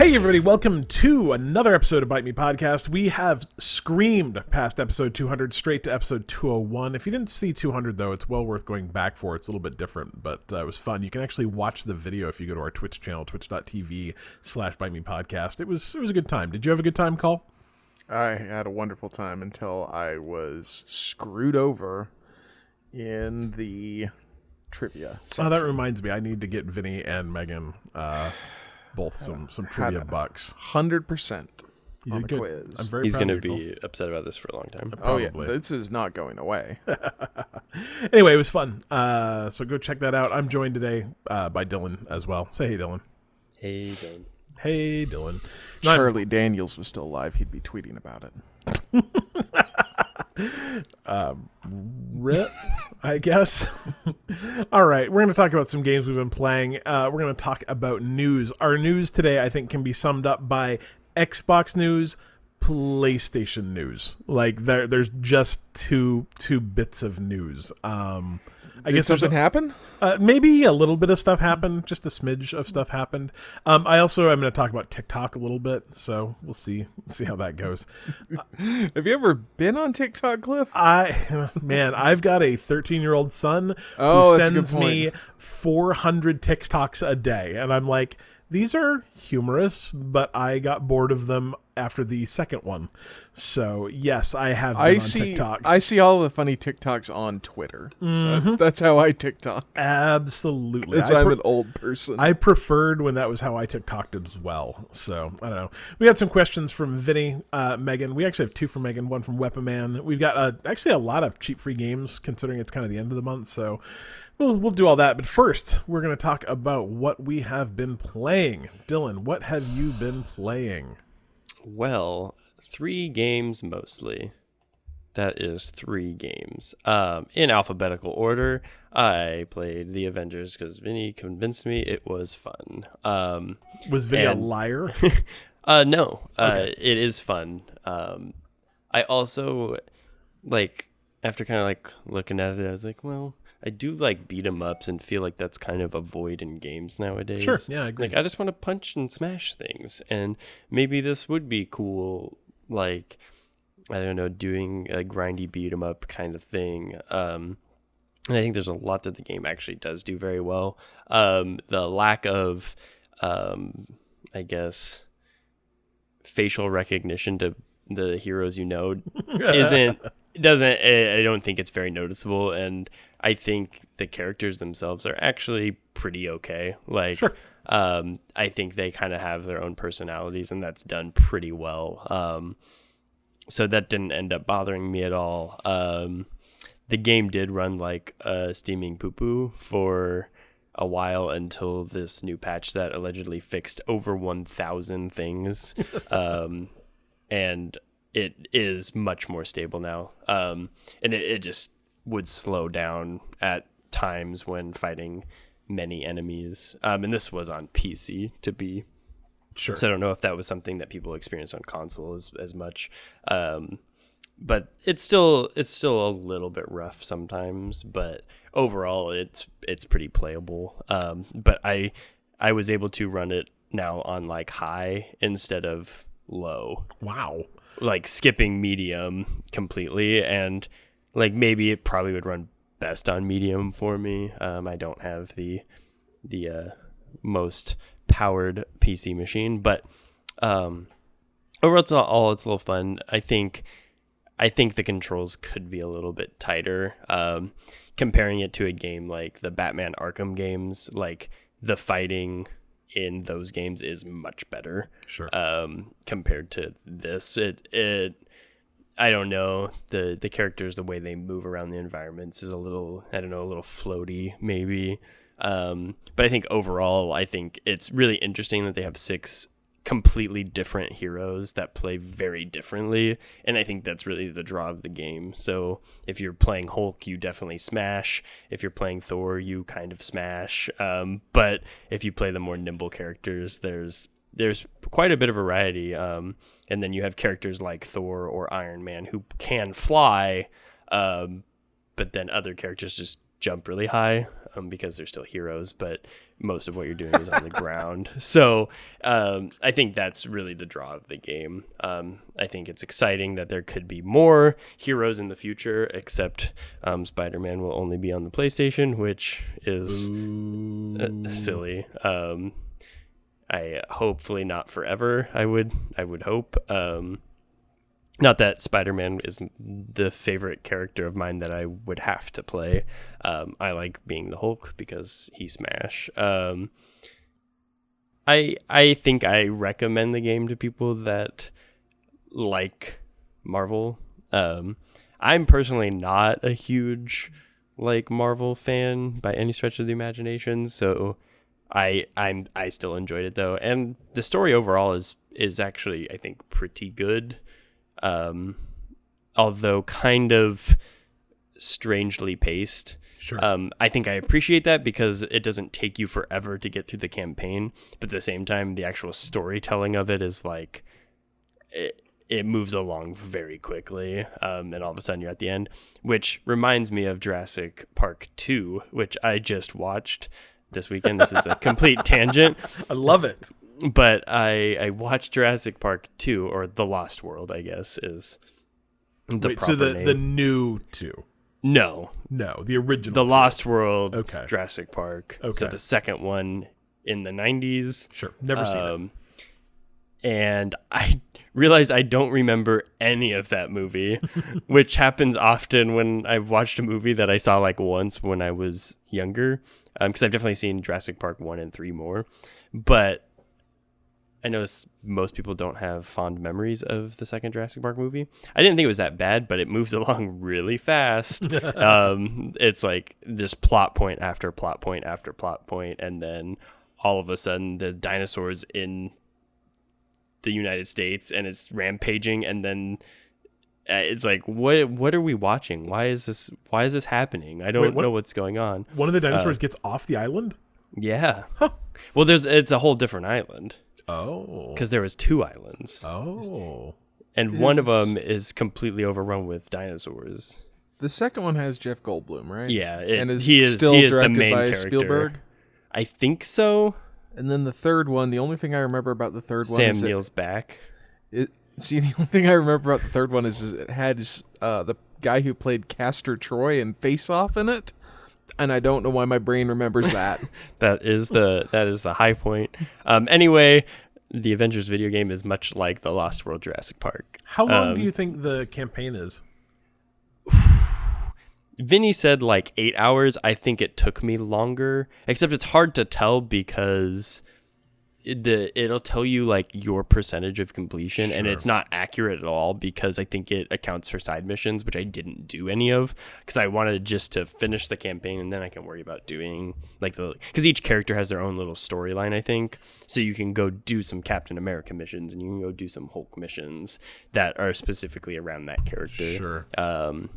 Hey, everybody, welcome to another episode of Bite Me Podcast. We have screamed past episode 200 straight to episode 201. If you didn't see 200, though, it's well worth going back for. It's a little bit different, but uh, it was fun. You can actually watch the video if you go to our Twitch channel, twitch.tv slash Bite Me Podcast. It was, it was a good time. Did you have a good time, Cole? I had a wonderful time until I was screwed over in the trivia. Oh, that reminds me. I need to get Vinny and Megan uh, both some, some trivia bucks. Hundred percent on did the good. quiz. I'm very He's proud going of to you, Cole. be upset about this for a long time. oh yeah, probably. this is not going away. Anyway, it was fun. Uh, so go check that out. I'm joined today uh, by Dylan as well. Say hey, Dylan. Hey, Dylan. Hey, Dylan. No, I'm- Charlie Daniels was still alive, he'd be tweeting about it. Rip, I guess. All right, we're going to talk about some games we've been playing. Uh, we're going to talk about news. Our news today, I think, can be summed up by Xbox news, PlayStation news. Like there, there's just two two bits of news. Um, I Did guess something a- happen? Uh, maybe a little bit of stuff happened, just a smidge of stuff happened. Um, I also am going to talk about TikTok a little bit, so we'll see see how that goes. Have you ever been on TikTok, Cliff? I man, I've got a 13 year old son Oh, who that's a good sends me 400 TikToks a day, and I'm like, these are humorous, but I got bored of them after the second one. So yes, I have been I on see. TikTok. I see all the funny TikToks on Twitter. Mm-hmm. That's how I TikTok. Absolutely, It's I I'm pre- an old person. I preferred when that was how I TikToked as well. So I don't know. We had some questions from Vinny, uh, Megan. We actually have two from Megan, one from Weapon Man. We've got uh, actually a lot of cheap free games considering it's kind of the end of the month. So we'll we'll do all that. But first, we're going to talk about what we have been playing. Dylan, what have you been playing? Well, three games mostly. That is three games. Um, in alphabetical order, I played The Avengers because Vinny convinced me it was fun. Um, Was Vinny a liar? uh, no, uh, it is fun. Um, I also like after kind of like looking at it, I was like, well, I do like beat 'em ups and feel like that's kind of a void in games nowadays. Sure, yeah, I agree. Like I just want to punch and smash things, and maybe this would be cool. Like I don't know, doing a grindy beat 'em up kind of thing. Um, and I think there's a lot that the game actually does do very well. Um, the lack of, um, I guess, facial recognition to the heroes you know isn't doesn't I I don't think it's very noticeable, and I think the characters themselves are actually pretty okay. Like, Sure. um, I think they kind of have their own personalities, and that's done pretty well. Um, so that didn't end up bothering me at all. Um, the game did run like a steaming poo poo for a while until this new patch that allegedly fixed over 1,000 things. um, and it is much more stable now. Um, and it, it just would slow down at times when fighting many enemies. Um, and this was on PC to be Sure. so I don't know if that was something that people experience on console as as much. Um, but it's still it's still a little bit rough sometimes, but overall it's it's pretty playable. Um, but I I was able to run it now on like high instead of low, wow. like skipping medium completely, and like maybe it probably would run best on medium for me. Um, I don't have the the uh, most powered PC machine, but um, overall, it's all, all it's a little fun. I think I think the controls could be a little bit tighter. Um, comparing it to a game like the Batman Arkham games, like the fighting in those games is much better Sure. um, compared to this. It it I don't know the the characters the way they move around the environments is a little I don't know a little floaty maybe. Um, but I think overall I think it's really interesting that they have six completely different heroes that play very differently and I think that's really the draw of the game. So if you're playing Hulk you definitely smash. If you're playing Thor you kind of smash. Um, but if you play the more nimble characters there's there's quite a bit of variety. Um, and then you have characters like Thor or Iron Man who can fly, um, but then other characters just jump really high. um, because they're still heroes, but most of what you're doing is on the ground. So um, I think that's really the draw of the game. Um, I think it's exciting that there could be more heroes in the future, except um, Spider Man will only be on the PlayStation, which is uh, silly. I hopefully not forever. I would I would hope. Um, not that Spider-Man is the favorite character of mine that I would have to play. Um, I like being the Hulk because he smash. Um, I I think I recommend the game to people that like Marvel. Um, I'm personally not a huge like Marvel fan by any stretch of the imagination, so I I'm I still enjoyed it though, and the story overall is is actually I think pretty good um, although kind of strangely paced. Sure. Um, I think I appreciate that because it doesn't take you forever to get through the campaign, but at the same time, the actual storytelling of it is like it, it moves along very quickly, um, and all of a sudden you're at the end, which reminds me of Jurassic Park 2, which I just watched this weekend. This is a complete tangent. I love it but I I watched Jurassic Park two or The Lost World, I guess is the Wait, proper so the name. the new two. no, No, the original. The two. Lost World, Okay. Jurassic Park. Okay. So the second one in the nineties. Sure. Never seen it. Um, and I realized I don't remember any of that movie, which happens often when I've watched a movie that I saw like once when I was younger. Because I've definitely seen Jurassic Park one and three more, but I know most people don't have fond memories of the second Jurassic Park movie. I didn't think it was that bad, but it moves along really fast. um, it's like this plot point after plot point after plot point, and then all of a sudden the dinosaurs in the United States and it's rampaging, and then it's like what what are we watching? Why is this why is this happening? I don't Wait, what- know what's going on. One of the dinosaurs uh, gets off the island. Yeah. Well, there's it's a whole different island Oh. because there was two islands. Oh. and one of them is completely overrun with dinosaurs. The second one has Jeff Goldblum, right? Yeah, it, and is he is still he is the directed main by character. Spielberg. I think so. And then the third one, the only thing I remember about the third one Sam is it- Neill's back. It, see, the only thing I remember about the third one is, is it had uh, the guy who played Castor Troy and Face Off in it, and I don't know why my brain remembers that. That is the that is the high point. Um, anyway, the Avengers video game is much like the Lost World Jurassic Park. How long Um, do you think the campaign is? Vinny said like eight hours. I think it took me longer. Except it's hard to tell because it, the it'll tell you like your percentage of completion, and it's not accurate at all because I think it accounts for side missions, which I didn't do any of because I wanted just to finish the campaign and then I can worry about doing like the because each character has their own little storyline. I think so. You can go do some Captain America missions and you can go do some Hulk missions that are specifically around that character. Sure. Um,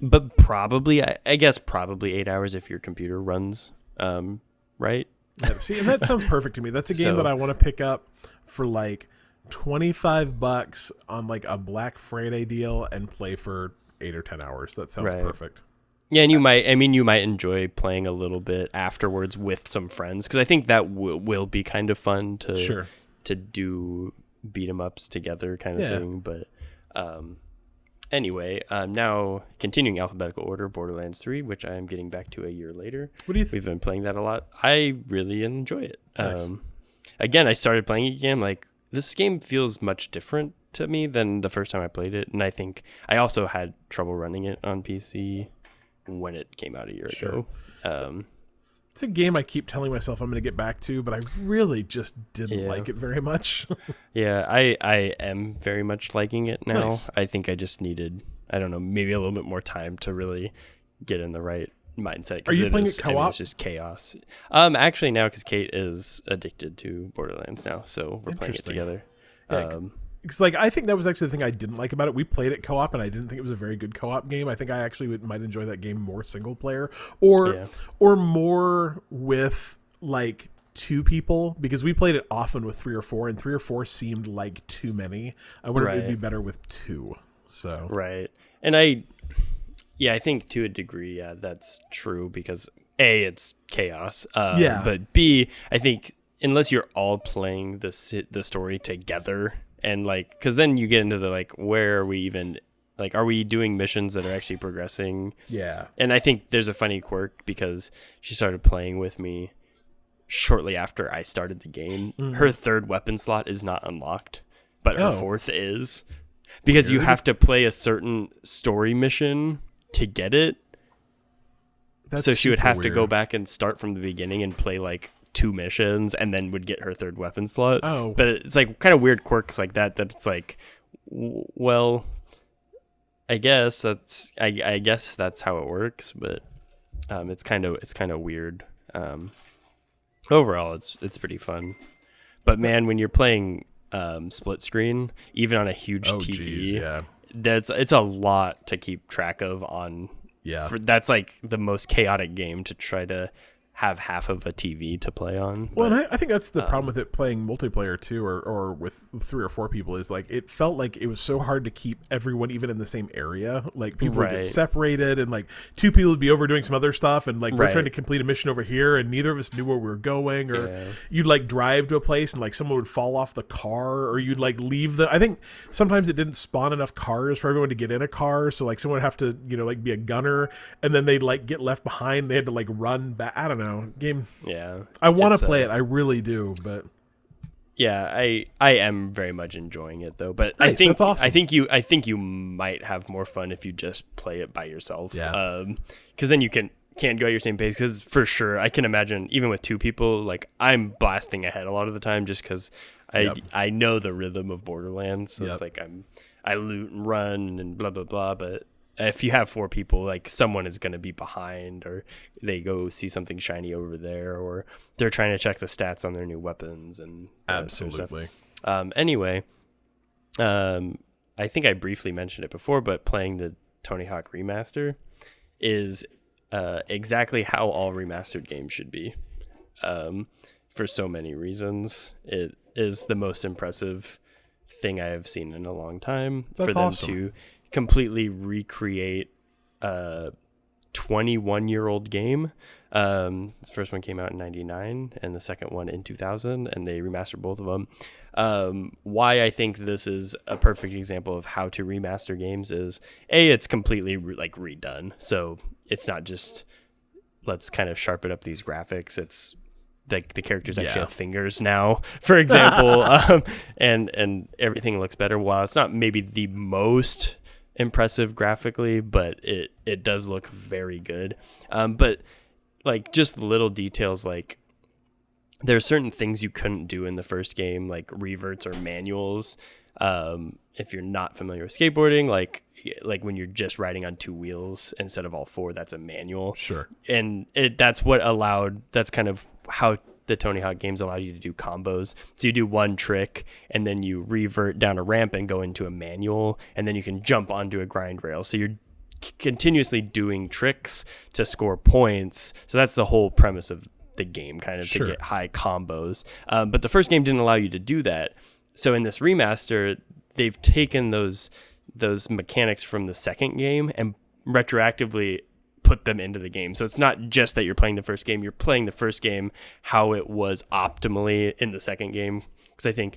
but probably, I, I guess, probably eight hours if your computer runs. Um, right? Yeah, See, and that sounds perfect to me. That's a game So- that I want to pick up for like 25 bucks on like a Black Friday deal and play for 8 or 10 hours. That sounds Right. perfect. Yeah, and you might. I mean, you might enjoy playing a little bit afterwards with some friends because I think that w- will be kind of fun to Sure. to do beat 'em ups together, kind of Yeah. thing. But um, anyway, um, now continuing alphabetical order, Borderlands Three, which I am getting back to a year later. What do you think? We've been playing that a lot. I really enjoy it. Nice. Um, again, I started playing it again. Like this game feels much different to me than the first time I played it, and I think I also had trouble running it on PC when it came out a year Sure. ago. Um, It's a game I keep telling myself I'm going to get back to, but I really just didn't Yeah. like it very much. yeah, I I am very much liking it now. Nice. I think I just needed I don't know maybe a little bit more time to really get in the right mindset. Are you playing is- it I mean, co-op? it's just chaos. Um, actually now because Kate is addicted to Borderlands now, so we're playing it together. Yeah, Um, Because like I think that was actually the thing I didn't like about it. We played it co-op, and I didn't think it was a very good co-op game. I think I actually would, might enjoy that game more single player, or Yeah. or more with like two people because we played it often with three or four, and three or four seemed like too many. I wonder if it'd be better with two. So Right. And I Yeah, I think to a degree, yeah, that's true because a it's chaos. Um, Yeah. But b I think unless you're all playing the the story together and like because then you get into the like where are we even like are we doing missions that are actually progressing Yeah. and I think there's a funny quirk because she started playing with me shortly after I started the game. Her third weapon slot is not unlocked, but her Oh. fourth is. Because you have to play a certain story mission to get it. That's so she would have to go back and start from the beginning and play like two missions and then would get her third weapon slot. Oh. But it's like kind of weird quirks like that that's like w- well I guess that's I, I guess that's how it works, but um, it's kind of it's kind of weird. Um, overall, it's it's pretty fun, but man, when you're playing um, split screen, even on a huge Oh, TV, geez. Yeah. that's it's a lot to keep track of on. Yeah. For, that's like the most chaotic game to try to have half of a TV to play on. Well, but- and I, I think that's the um, problem with it playing multiplayer too, or, or with three or four people is like it felt like it was so hard to keep everyone even in the same area. Like people would get separated, and like two people would be over doing some other stuff, and like we're Right. trying to complete a mission over here, and neither of us knew where we were going, or Yeah. you'd like drive to a place and like someone would fall off the car, or you'd like leave the. I think sometimes it didn't spawn enough cars for everyone to get in a car, so like someone would have to you know like be a gunner, and then they'd like get left behind. They had to like run back. I don't know. Game. yeah, I want to play uh, it. I really do, but. Yeah, I I am very much enjoying it though. But I think that's awesome. I think you I think you might have more fun if you just play it by yourself. Yeah. Um, because then you can can't go at your same pace. Because for sure, I can imagine even with two people, like I'm blasting ahead a lot of the time just because I Yep. I know the rhythm of Borderlands. So Yep. it's like I'm I loot and run and blah blah blah. But if you have four people, like someone is going to be behind, or they go see something shiny over there, or they're trying to check the stats on their new weapons and that sort of. Absolutely. Um, anyway, um, I think I briefly mentioned it before, but playing the Tony Hawk remaster is uh, exactly how all remastered games should be. Um, for so many reasons, it is the most impressive thing I have seen in a long time. for That's them awesome. to completely recreate a 21 year old game. Um, the first one came out in 99 and the second one in 2000, and they remastered both of them. Um, why I think this is a perfect example of how to remaster games is A, it's completely re- like redone. So it's not just let's kind of sharpen up these graphics. It's like the characters actually Yeah. have fingers now, for example, um, and and everything looks better. While it's not maybe the most impressive graphically, but it it does look very good. Um, but like just the little details, like there are certain things you couldn't do in the first game, like reverts or manuals. Um, if you're not familiar with skateboarding, like like when you're just riding on two wheels instead of all four, that's a manual Sure. and it that's what allowed that's kind of how the Tony Hawk games allow you to do combos. So you do one trick and then you revert down a ramp and go into a manual and then you can jump onto a grind rail. So you're continuously doing tricks to score points. So that's the whole premise of the game kind of Sure. to get high combos. Um, but the first game didn't allow you to do that. So in this remaster, they've taken those those mechanics from the second game and retroactively put them into the game. So it's not just that you're playing the first game, you're playing the first game how it was optimally in the second game. Because I think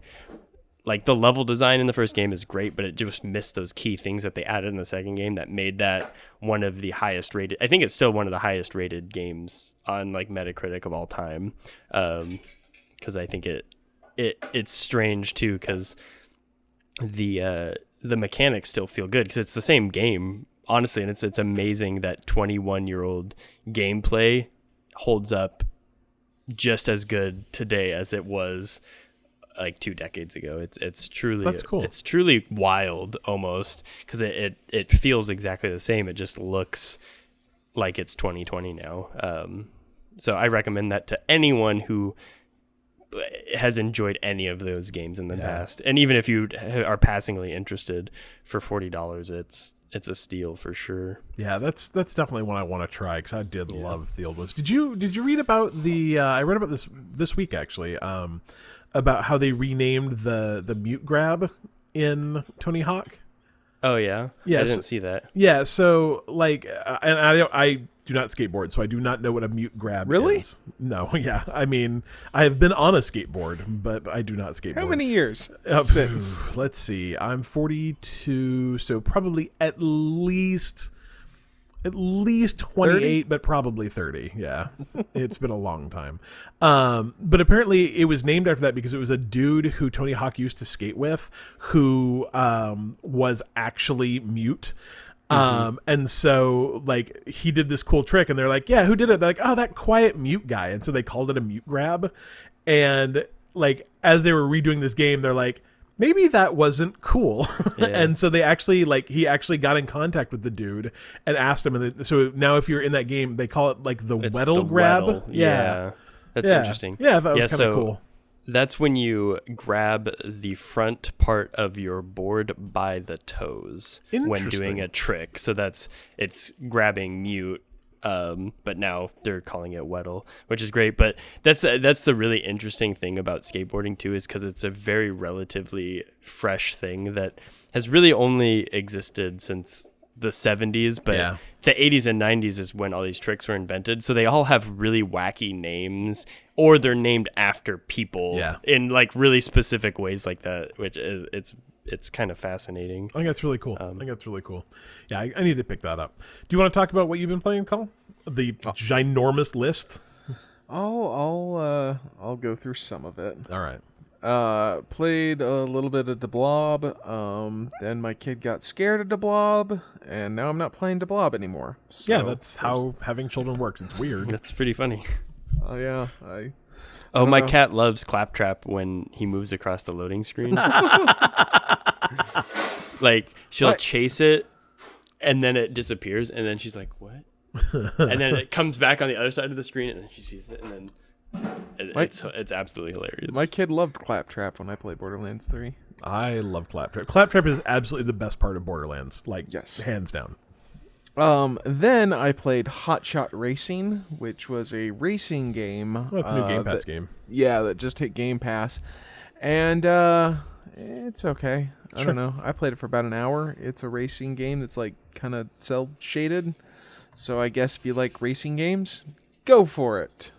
like the level design in the first game is great, but it just missed those key things that they added in the second game that made that one of the highest rated. I think it's still one of the highest rated games on like Metacritic of all time. Um, because I think it it it's strange too because the uh the mechanics still feel good because it's the same game honestly and it's it's amazing that 21 year old gameplay holds up just as good today as it was like two decades ago. It's it's truly That's cool. it's truly wild almost because it, it it feels exactly the same. It just looks like it's 2020 now. Um so i recommend that to anyone who has enjoyed any of those games in the Yeah. past and even if you are passingly interested for $40 it's it's a steal for sure Yeah, that's that's definitely one I want to try because I did Yeah. love the old ones. Did you did you read about the? Uh, I read about this this week actually. Um, about how they renamed the the mute grab in Tony Hawk. Oh yeah. yeah. I didn't see that. Yeah, so like, uh, and I don't, I do not skateboard, so I do not know what a mute grab Really? is. No, yeah, I mean, I have been on a skateboard, but I do not skateboard. How many years Uh, since? Let's see. I'm 42, so probably at least at least 28 but probably 30 yeah it's been a long time um, but apparently it was named after that because it was a dude who tony hawk used to skate with who um, was actually mute um, and so like he did this cool trick and they're like yeah who did it? They're like oh that quiet mute guy. And so they called it a mute grab. And like as they were redoing this game they're like maybe that wasn't cool. And so they actually like he actually got in contact with the dude and asked him and they, so now if you're in that game they call it like the It's weddle the grab? Weddle. yeah. That's Yeah. interesting. yeah that was Yeah, kind of so- cool That's when you grab the front part of your board by the toes when doing a trick. So that's it's grabbing mute. Um, but now they're calling it Weddle, which is great. But that's that's the really interesting thing about skateboarding too, is because it's a very relatively fresh thing that has really only existed since the 70s. But Yeah. the 80s and 90s is when all these tricks were invented. So they all have really wacky names, or they're named after people Yeah. in like really specific ways like that, which is it's it's kind of fascinating. I think that's really cool. Um, I think that's really cool. Yeah, I, I need to pick that up. Do you want to talk about what you've been playing, Cole? The Oh. ginormous list. I'll I'll uh I'll go through some of it. All right. Uh, played a little bit of the Blob. Um, then my kid got scared of the Blob, and now I'm not playing the Blob anymore. Yeah, that's how having children works. It's weird. That's pretty funny. Oh yeah, I Oh, my know. cat loves Claptrap when he moves across the loading screen. like she'll What? chase it, and then it disappears, and then she's like, "What?" and then it comes back on the other side of the screen, and then she sees it, and then it, My- it's it's absolutely hilarious. my kid loved Claptrap when I played Borderlands Three. I love Claptrap. Claptrap is absolutely the best part of Borderlands. Like, Yes. hands down. Um, then I played Hotshot Racing, which was a racing game. Well, it's a new uh, Game Pass that- game. Yeah, that just hit Game Pass, and uh, it's okay. I Sure. don't know. I played it for about an hour. It's a racing game that's like kind of cel shaded, so I guess if you like racing games, go for it.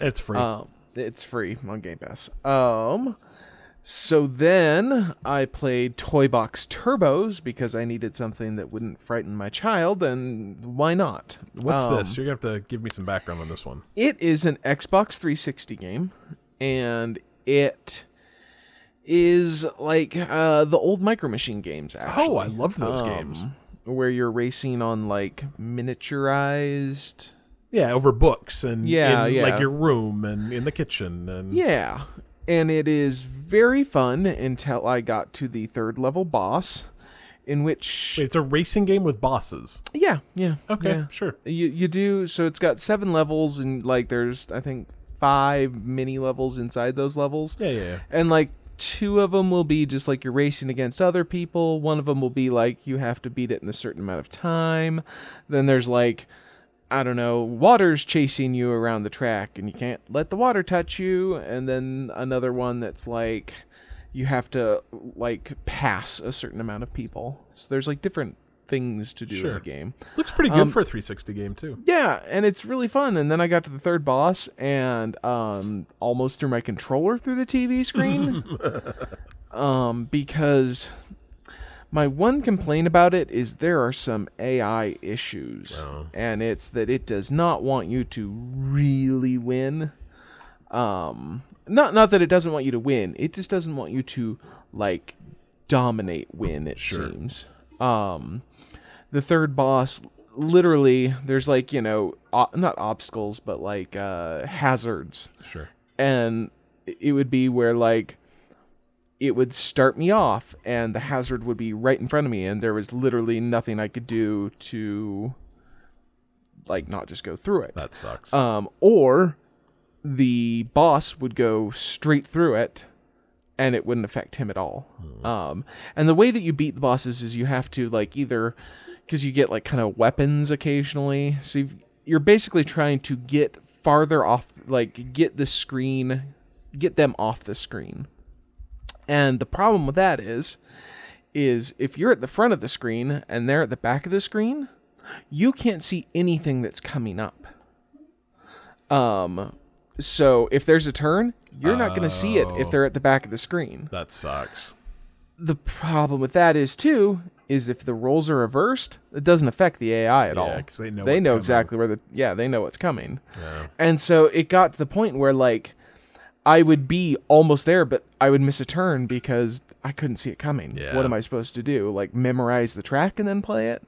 It's free. Um, it's free on Game Pass. Um, so then I played Toybox Turbos because I needed something that wouldn't frighten my child, and why not? What's Um, this? You're gonna have to give me some background on this one. It is an Xbox 360 game, and it is like uh, the old Micro Machine games. Actually, Oh, I love those games. Um, where you're racing on like miniaturized. Yeah, over books and Yeah, in, yeah. like your room and in the kitchen and Yeah, and it is very fun until I got to the third level boss, in which Wait, it's a racing game with bosses. yeah, yeah, Okay, yeah. sure. You you do so it's got seven levels and like there's I think five mini levels inside those levels. Yeah, yeah, yeah. and like two of them will be just like you're racing against other people one of them will be like you have to beat it in a certain amount of time then there's like i don't know water's chasing you around the track and you can't let the water touch you and then another one that's like you have to like pass a certain amount of people so there's like different things to do in the game Looks pretty good Um, for a 360 game too. yeah, and it's really fun. And then I got to the third boss and um almost threw my controller through the TV screen. um because my one complaint about it is there are some AI issues. And it's that it does not want you to really win. Um not not that it doesn't want you to win. It just doesn't want you to like dominate win it Sure. seems. Um the third boss literally there's like you know o- not obstacles but like uh hazards Sure. and it would be where like it would start me off and the hazard would be right in front of me and there was literally nothing i could do to like not just go through it. That sucks. um or the boss would go straight through it and it wouldn't affect him at all. Um and the way that you beat the bosses is you have to like either because you get like kind of weapons occasionally so you've, you're basically trying to get farther off like get the screen get them off the screen and the problem with that is is if you're at the front of the screen and they're at the back of the screen, you can't see anything that's coming up. Um, so if there's a turn, you're not going to see it if they're at the back of the screen. That sucks. The problem with that is too is if the roles are reversed, it doesn't affect the AI at all. Yeah, all. 'cause they know they know coming. exactly where the yeah they know what's coming. Yeah. And so it got to the point where like I would be almost there, but I would miss a turn because I couldn't see it coming. Yeah. What am I supposed to do? Like memorize the track and then play it?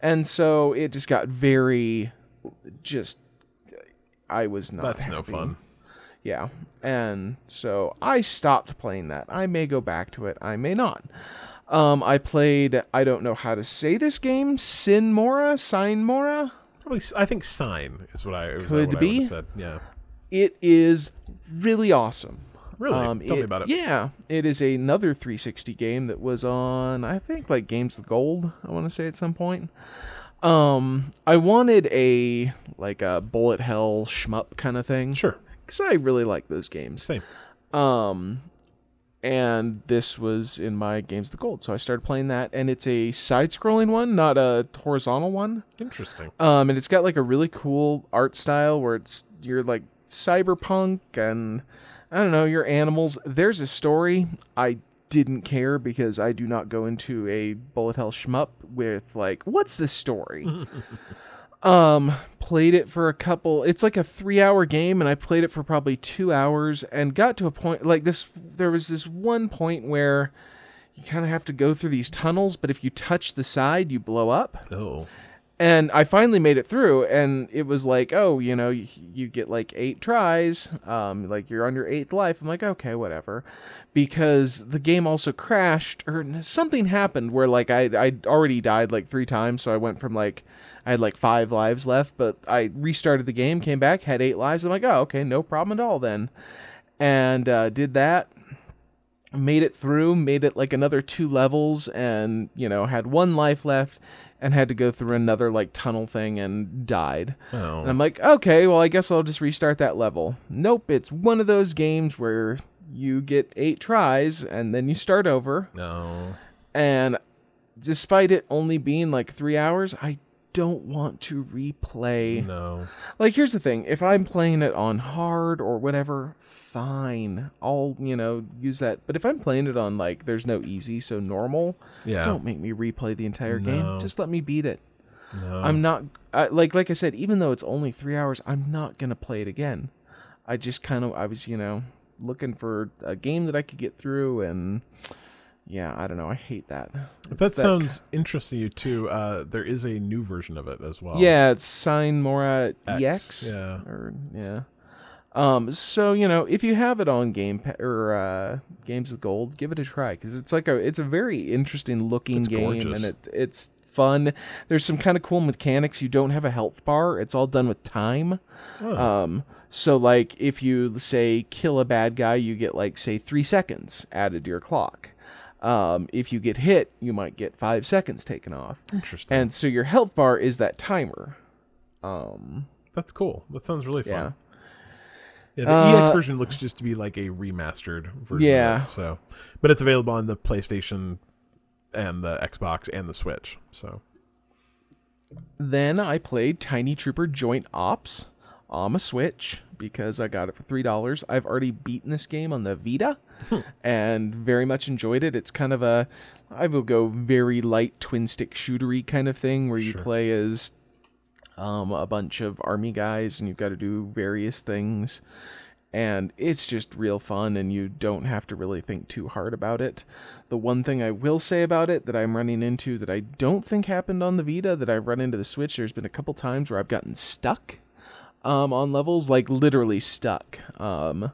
And so it just got very just I was not That's no fun. Yeah. And so I stopped playing that. I may go back to it. I may not. Um, I played, I don't know how to say this game, Sin Mora, Sine Mora. Probably, I think sign is what I Could what I be. would've said. Yeah. It is really awesome. Really? Um, Tell me about it. Yeah, it is another 360 game that was on, I think, like Games of Gold. I want to say at some point. Um, I wanted a like a bullet hell shmup kind of thing Sure. because I really like those games. Same. Um, and this was in my Games with Gold, so I started playing that, and it's a side-scrolling one, not a horizontal one. Interesting. Um, and it's got like a really cool art style where it's you're like cyberpunk and I don't know, your animals. There's a story. I didn't care because I do not go into a bullet hell shmup with like, what's the story? um, played it for a couple. It's like a three-hour game, and I played it for probably two hours, and got to a point like this. There was this one point where you kind of have to go through these tunnels, but if you touch the side, you blow up Oh. And I finally made it through, and it was like, oh, you know, you, you get like eight tries, um, like you're on your eighth life. I'm like, okay, whatever, because the game also crashed or something happened where like I I already died like three times, so I went from like I had like five lives left, but I restarted the game, came back, had eight lives. I'm like, oh, okay, no problem at all then, and uh, did that made it through, made it like another two levels, and you know had one life left, and had to go through another like tunnel thing and died. Oh. And I'm like, okay, well I guess I'll just restart that level. Nope, it's one of those games where you get eight tries and then you start over. no. And despite it only being like three hours, I don't want to replay No. like here's the thing if i'm playing it on hard or whatever fine i'll you know use that but if i'm playing it on like there's no easy so normal Yeah. don't make me replay the entire No. game just let me beat it No. i'm not I, like like i said even though it's only three hours i'm not gonna play it again i just kind of i was you know looking for a game that i could get through and yeah i don't know i hate that If that that- sounds interesting to you too, uh, there is a new version of it as well. Yeah, it's Sine Mora X, EX. yeah. Or yeah. Um. So you know, if you have it on Game Pa- or uh, Games with Gold, give it a try because it's like a it's a very interesting looking It's game gorgeous. and it it's fun. There's some kind of cool mechanics. You don't have a health bar. It's all done with time. Oh. Um. So like if you say kill a bad guy, you get like say three seconds added to your clock. Um, if you get hit, you might get five seconds taken off. Interesting. And so your health bar is that timer. Um, That's cool. That sounds really fun. Yeah, the Uh, EX version looks just to be like a remastered version. Yeah. It, so, but it's available on the PlayStation and the Xbox and the Switch. So Then I played Tiny Trooper Joint Ops on a Switch because I got it for three dollars. I've already beaten this game on the Vita and very much enjoyed it. It's kind of a I will go very light twin stick shootery kind of thing where you Sure. play as um, a bunch of army guys and you've got to do various things. And it's just real fun, and you don't have to really think too hard about it. The one thing I will say about it that I'm running into that I don't think happened on the Vita that I've run into the Switch, there's been a couple times where I've gotten stuck um, on levels, like literally stuck, um,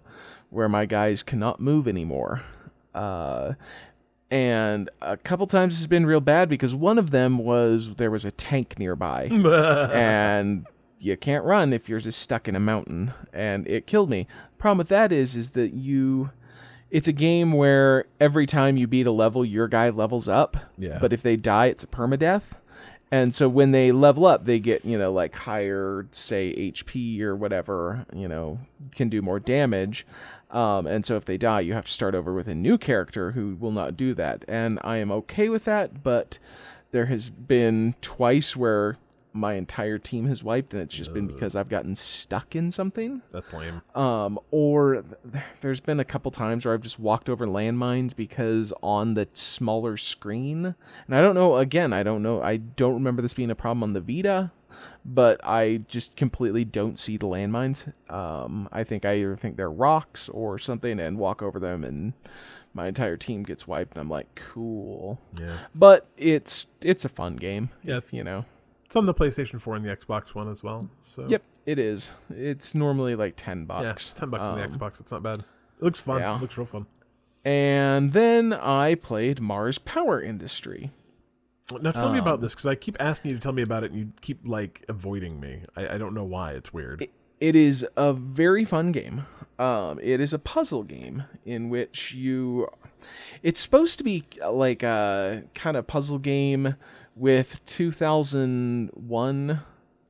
where my guys cannot move anymore. Uh, and a couple times it's been real bad because one of them was there was a tank nearby. And you can't run if you're just stuck in a mountain. And it killed me. Problem with that is is that you it's a game where every time you beat a level your guy levels up. Yeah. but if they die it's a permadeath And so when they level up, they get, you know, like higher, say, HP or whatever, you know, can do more damage. Um, and so if they die, you have to start over with a new character who will not do that. And I am okay with that, but there has been twice where my entire team has wiped, and it's just been because I've gotten stuck in something. That's lame. Um, or th- there's been a couple times where I've just walked over landmines because on the smaller screen, and I don't know. Again, I don't know. I don't remember this being a problem on the Vita, but I just completely don't see the landmines. Um, I think I either think they're rocks or something, and walk over them, and my entire team gets wiped, and I'm like, cool. Yeah. But it's it's a fun game. Yeah. if, you know. It's on the PlayStation 4 and the Xbox One as well. So Yep, it is. It's normally like ten bucks. Yeah, it's ten bucks on the Um, Xbox. It's not bad. It looks fun. yeah. It looks real fun. And then I played Mars Power Industry. Now tell me about Um, this because I keep asking you to tell me about it, and you keep like avoiding me. I, I don't know why. It's weird. It is a very fun game. Um, it is a puzzle game in which you. It's supposed to be uh, like a kind of puzzle game with 2001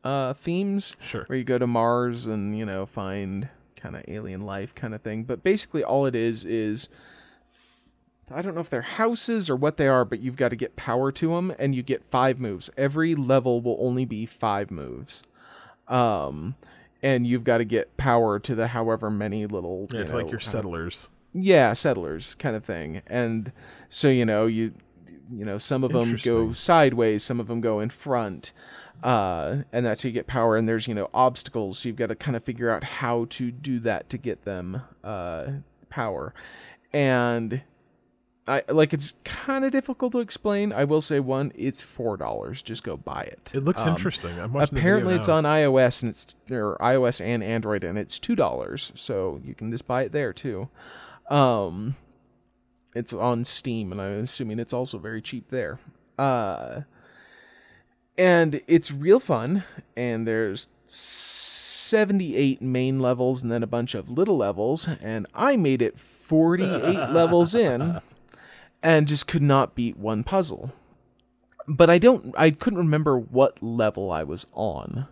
uh, themes. Sure. Where you go to Mars and, you know, find kind of alien life kind of thing. But basically, all it is is. I don't know if they're houses or what they are, but you've got to get power to them, and you get five moves. Every level will only be five moves. Um, and you've got to get power to the however many little Yeah, you it's know, like your kind of- settlers. yeah settlers kind of thing and so you know you you know some of them go sideways some of them go in front uh and that's how you get power and there's you know obstacles so you've got to kind of figure out how to do that to get them uh power and I like it's kind of difficult to explain. I will say one, it's four dollars. Just go buy it. It looks Um, interesting. I'm watching Apparently, it's on iOS and it's or iOS and Android, and it's two dollars. So you can just buy it there too. Um, it's on Steam, and I'm assuming it's also very cheap there. Uh, and it's real fun. And there's 78 main levels, and then a bunch of little levels. And I made it 48 levels in, and just could not beat one puzzle but I don't I couldn't remember what level I was on.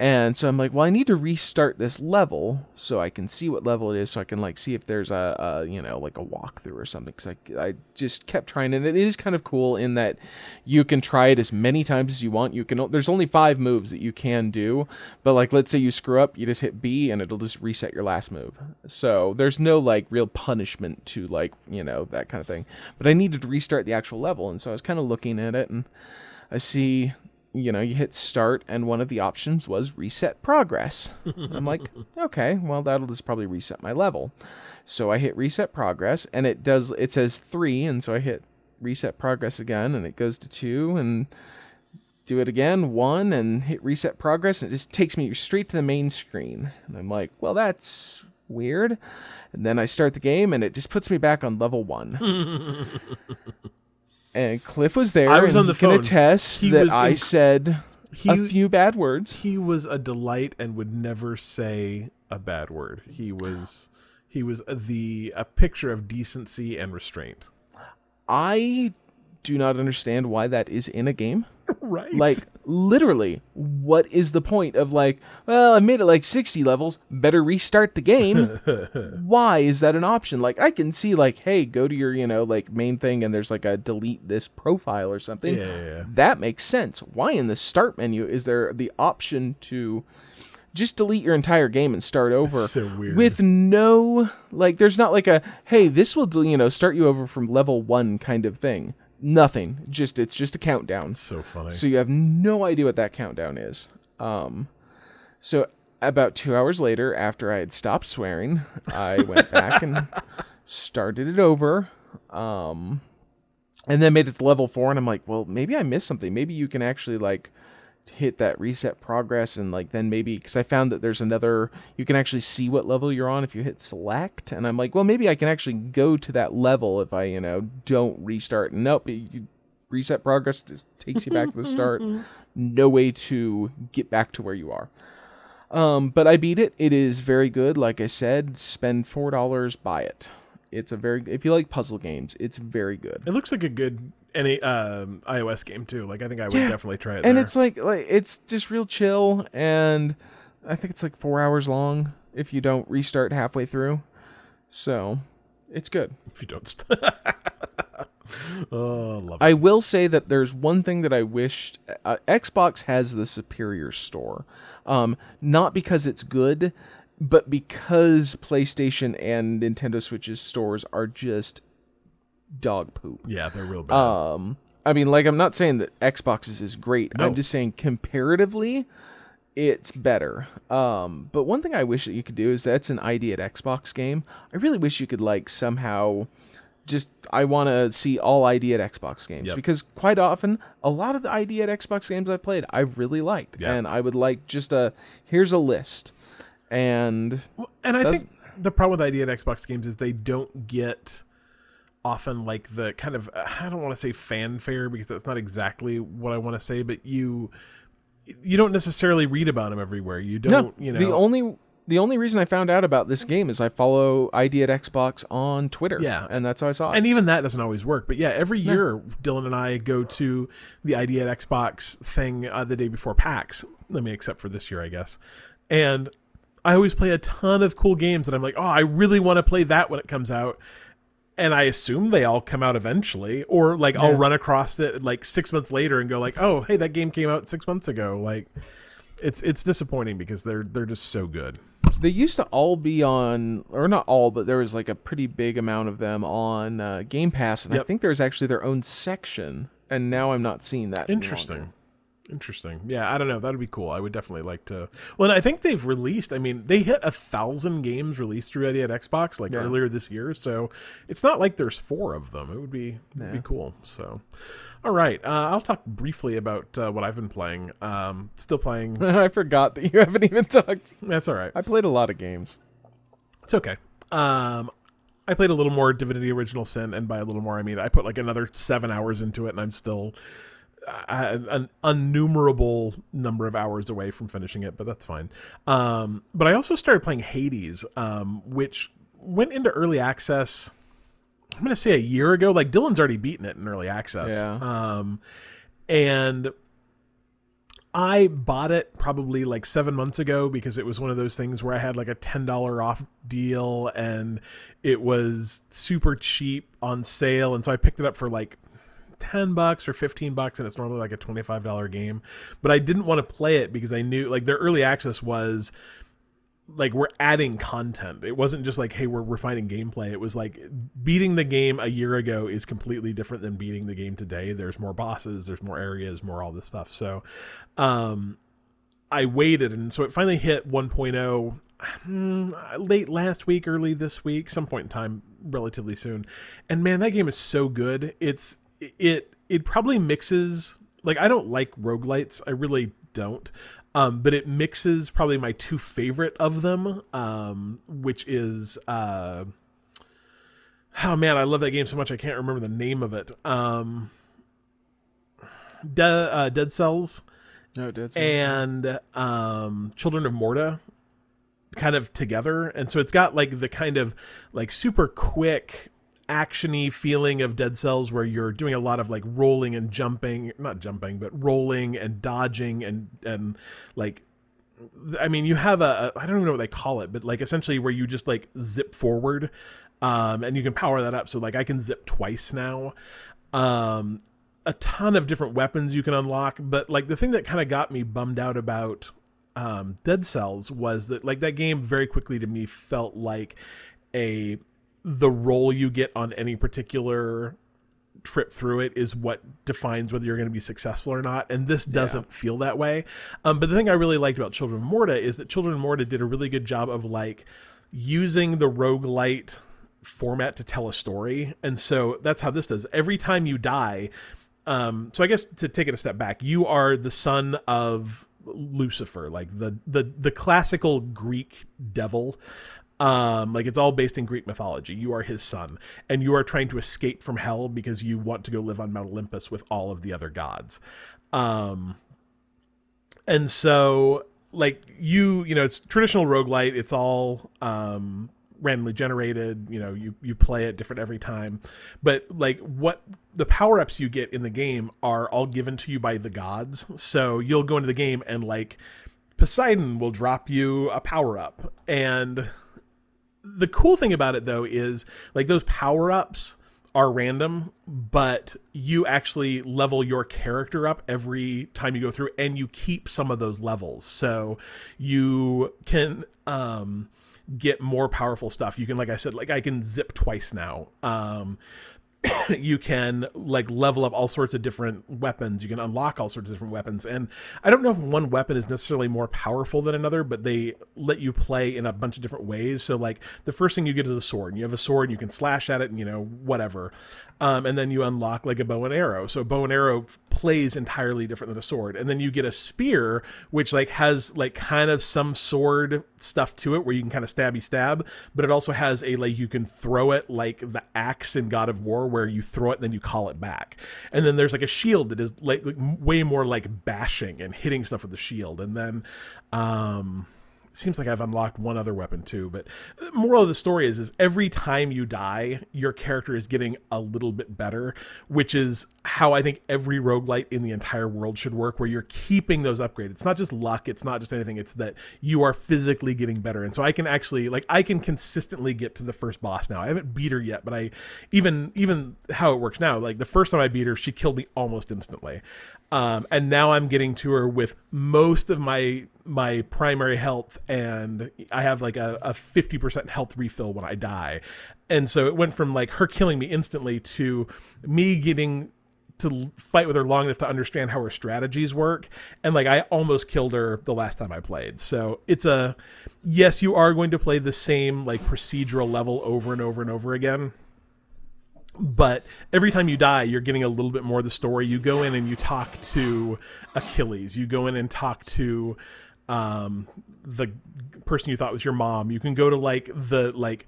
And so I'm like, well, I need to restart this level so I can see what level it is, so I can like see if there's a, a you know like a walkthrough or something. Because I, I just kept trying, and it is kind of cool in that you can try it as many times as you want. You can there's only five moves that you can do, but like let's say you screw up, you just hit B and it'll just reset your last move. So there's no like real punishment to like you know that kind of thing. But I needed to restart the actual level, and so I was kind of looking at it and I see you know, you hit start, and one of the options was reset progress. I'm like, okay, well, that'll just probably reset my level. So I hit reset progress, and it does, it says three, and so I hit reset progress again, and it goes to two, and do it again, one, and hit reset progress, and it just takes me straight to the main screen. And I'm like, well, that's weird. And then I start the game, and it just puts me back on level one. and Cliff was there. I was on the he can attest He that I inc- said He, a few bad words. he was a delight and would never say a bad word. He was he was the a picture of decency and restraint. I do not understand why that is in a game. Right. Like literally, what is the point of like, well, I made it like 60 levels, better restart the game. why is that an option? Like I can see like, hey, go to your, you know, like main thing and there's like a delete this profile or something. Yeah, yeah, yeah. That makes sense. Why in the start menu is there the option to just delete your entire game and start over so weird. with no like there's not like a hey this will you know start you over from level 1 kind of thing. Nothing. Just it's just a countdown. so funny. So you have no idea what that countdown is. Um, so about two hours later, after I had stopped swearing, I went back and started it over. Um, and then made it to level four, and I'm like, well, maybe I missed something. Maybe you can actually like hit that reset progress, and like then maybe because I found that there's another you can actually see what level you're on if you hit select, and I'm like, well, maybe I can actually go to that level if I you know don't restart. Nope, you reset progress just takes you back to the start. No way to get back to where you are. Um, but I beat it. It is very good. Like I said, spend four dollars, buy it. It's a very if you like puzzle games, it's very good. it looks like a good any um, iOS game too. Like I think I would Yeah. definitely try it. and there. it's like like it's just real chill and i think it's like four hours long if you don't restart halfway through so it's good if you don't. St- oh, love it. i will say that there's one thing that i wished uh, xbox has the superior store um not because it's good but because playstation and nintendo switch's stores are just dog poop Yeah, they're real bad. Um, I mean, like, I'm not saying that Xbox's is great. No. I'm just saying comparatively, it's better. Um, but one thing I wish that you could do is that's an ID at Xbox game. I really wish you could like somehow just I want to see all ID at Xbox games Yep. because quite often a lot of the ID at Xbox games I played I really liked, Yeah. and I would like just a here's a list, and Well, and I think the problem with ID at Xbox games is they don't get often like the kind of I don't want to say fanfare because that's not exactly what I want to say, but you you don't necessarily read about them everywhere. You don't, you know. the only the only reason I found out about this game is I follow ID at Xbox on Twitter. Yeah. and that's how I saw it. and even that doesn't always work. But yeah, every year Dylan and I go to the ID at Xbox thing uh, the day before PAX. I mean, except for this year, I guess. And I always play a ton of cool games that I'm like, oh, I really want to play that when it comes out. And I assume they all come out eventually, or like I'll run across it like six months later and go like, oh, hey, that game came out six months ago. Like, it's it's disappointing because they're they're just so good. they used to all be on, or not all, but there was like a pretty big amount of them on uh, Game Pass, and I think there's actually their own section. And now I'm not seeing that. Interesting. Interesting. Yeah, I don't know. That'd be cool. I would definitely like to. Well, I think they've released. I mean, they hit a thousand games released already at Xbox like Yeah. earlier this year. So it's not like there's four of them. It would be it'd be cool. So, all right. Uh, I'll talk briefly about uh, what I've been playing. Um, still playing. I forgot that you haven't even talked. That's all right. I played a lot of games. It's okay. Um, I played a little more Divinity Original Sin, and by a little more, I mean I put like another seven hours into it, and I'm still an innumerable number of hours away from finishing it, but that's fine. Um, but I also started playing Hades, um, which went into early access. I'm gonna say a year ago. Like Dylan's already beaten it in early access. Yeah. Um, and I bought it probably like seven months ago because it was one of those things where I had like a ten dollar off deal and it was super cheap on sale, and so I picked it up for like ten bucks or fifteen bucks, and it's normally like a twenty five dollar game. But I didn't want to play it because I knew like their early access was like we're adding content. It wasn't just like, hey, we're refining gameplay. It was like beating the game a year ago is completely different than beating the game today. There's more bosses, there's more areas, more all this stuff. So um I waited and so it finally hit 1.0 hmm, late last week, early this week, some point in time relatively soon. And man, that game is so good. It's it it probably mixes like I don't like roguelites. I really don't. Um, but it mixes probably my two favorite of them, um, which is uh, oh man, I love that game so much I can't remember the name of it. Um, De- uh, Dead Cells No, it did. and um, Children of Morta kind of together, and so it's got like the kind of like super quick actiony feeling of Dead Cells where you're doing a lot of like rolling and jumping, not jumping, but rolling and dodging and and like I mean, you have a I don't even know what they call it, but like essentially where you just like zip forward, um, and you can power that up. So like I can zip twice now. Um, a ton of different weapons you can unlock, but like the thing that kind of got me bummed out about um, Dead Cells was that like that game very quickly to me felt like a the role you get on any particular trip through it is what defines whether you're going to be successful or not and this doesn't feel that way. Um, but the thing i really liked about children of morta is that children of morta did a really good job of like using the roguelite format to tell a story and so that's how this does. Every time you die um, so i guess to take it a step back you are the son of lucifer like the the the classical greek devil um like it's all based in greek mythology. You are his son and you are trying to escape from hell because you want to go live on mount olympus with all of the other gods. Um and so like you you know it's traditional roguelite. It's all um randomly generated. You know, you you play it different every time, but like what the power ups you get in the game are all given to you by the gods. So you'll go into the game and like Poseidon will drop you a power up, and the cool thing about it though is like those power ups are random, but you actually level your character up every time you go through and you keep some of those levels. So you can um get more powerful stuff. You can like I said like I can zip twice now. Um you can like level up all sorts of different weapons. You can unlock all sorts of different weapons. And I don't know if one weapon is necessarily more powerful than another, but they let you play in a bunch of different ways. So like the first thing you get is a sword. And you have a sword and you can slash at it and you know whatever. Um, and then you unlock like a bow and arrow. So bow and arrow plays entirely different than a sword. And then you get a spear, which like has like kind of some sword stuff to it where you can kind of stabby stab, but it also has a like you can throw it like the axe in God of War where you throw it and then you call it back. And then there's like a shield that is like, like way more like bashing and hitting stuff with the shield. And then um seems like I've unlocked one other weapon too. But moral of the story is, is every time you die, your character is getting a little bit better, which is how I think every roguelite in the entire world should work, where you're keeping those upgrades. It's not just luck, it's not just anything, it's that you are physically getting better. And so I can actually like I can consistently get to the first boss now. I haven't beat her yet, but I even even how it works now, like the first time I beat her, she killed me almost instantly. Um, and now I'm getting to her with most of my my primary health, and I have like a, a 50% health refill when I die. And so it went from like her killing me instantly to me getting to fight with her long enough to understand how her strategies work. And like i almost killed her the last time i played. So it's a yes you are going to play the same like procedural level over and over and over again. But every time you die you're getting a little bit more of the story. You go in and you talk to achilles. You go in and talk to um, the person you thought was your mom you can go to like the like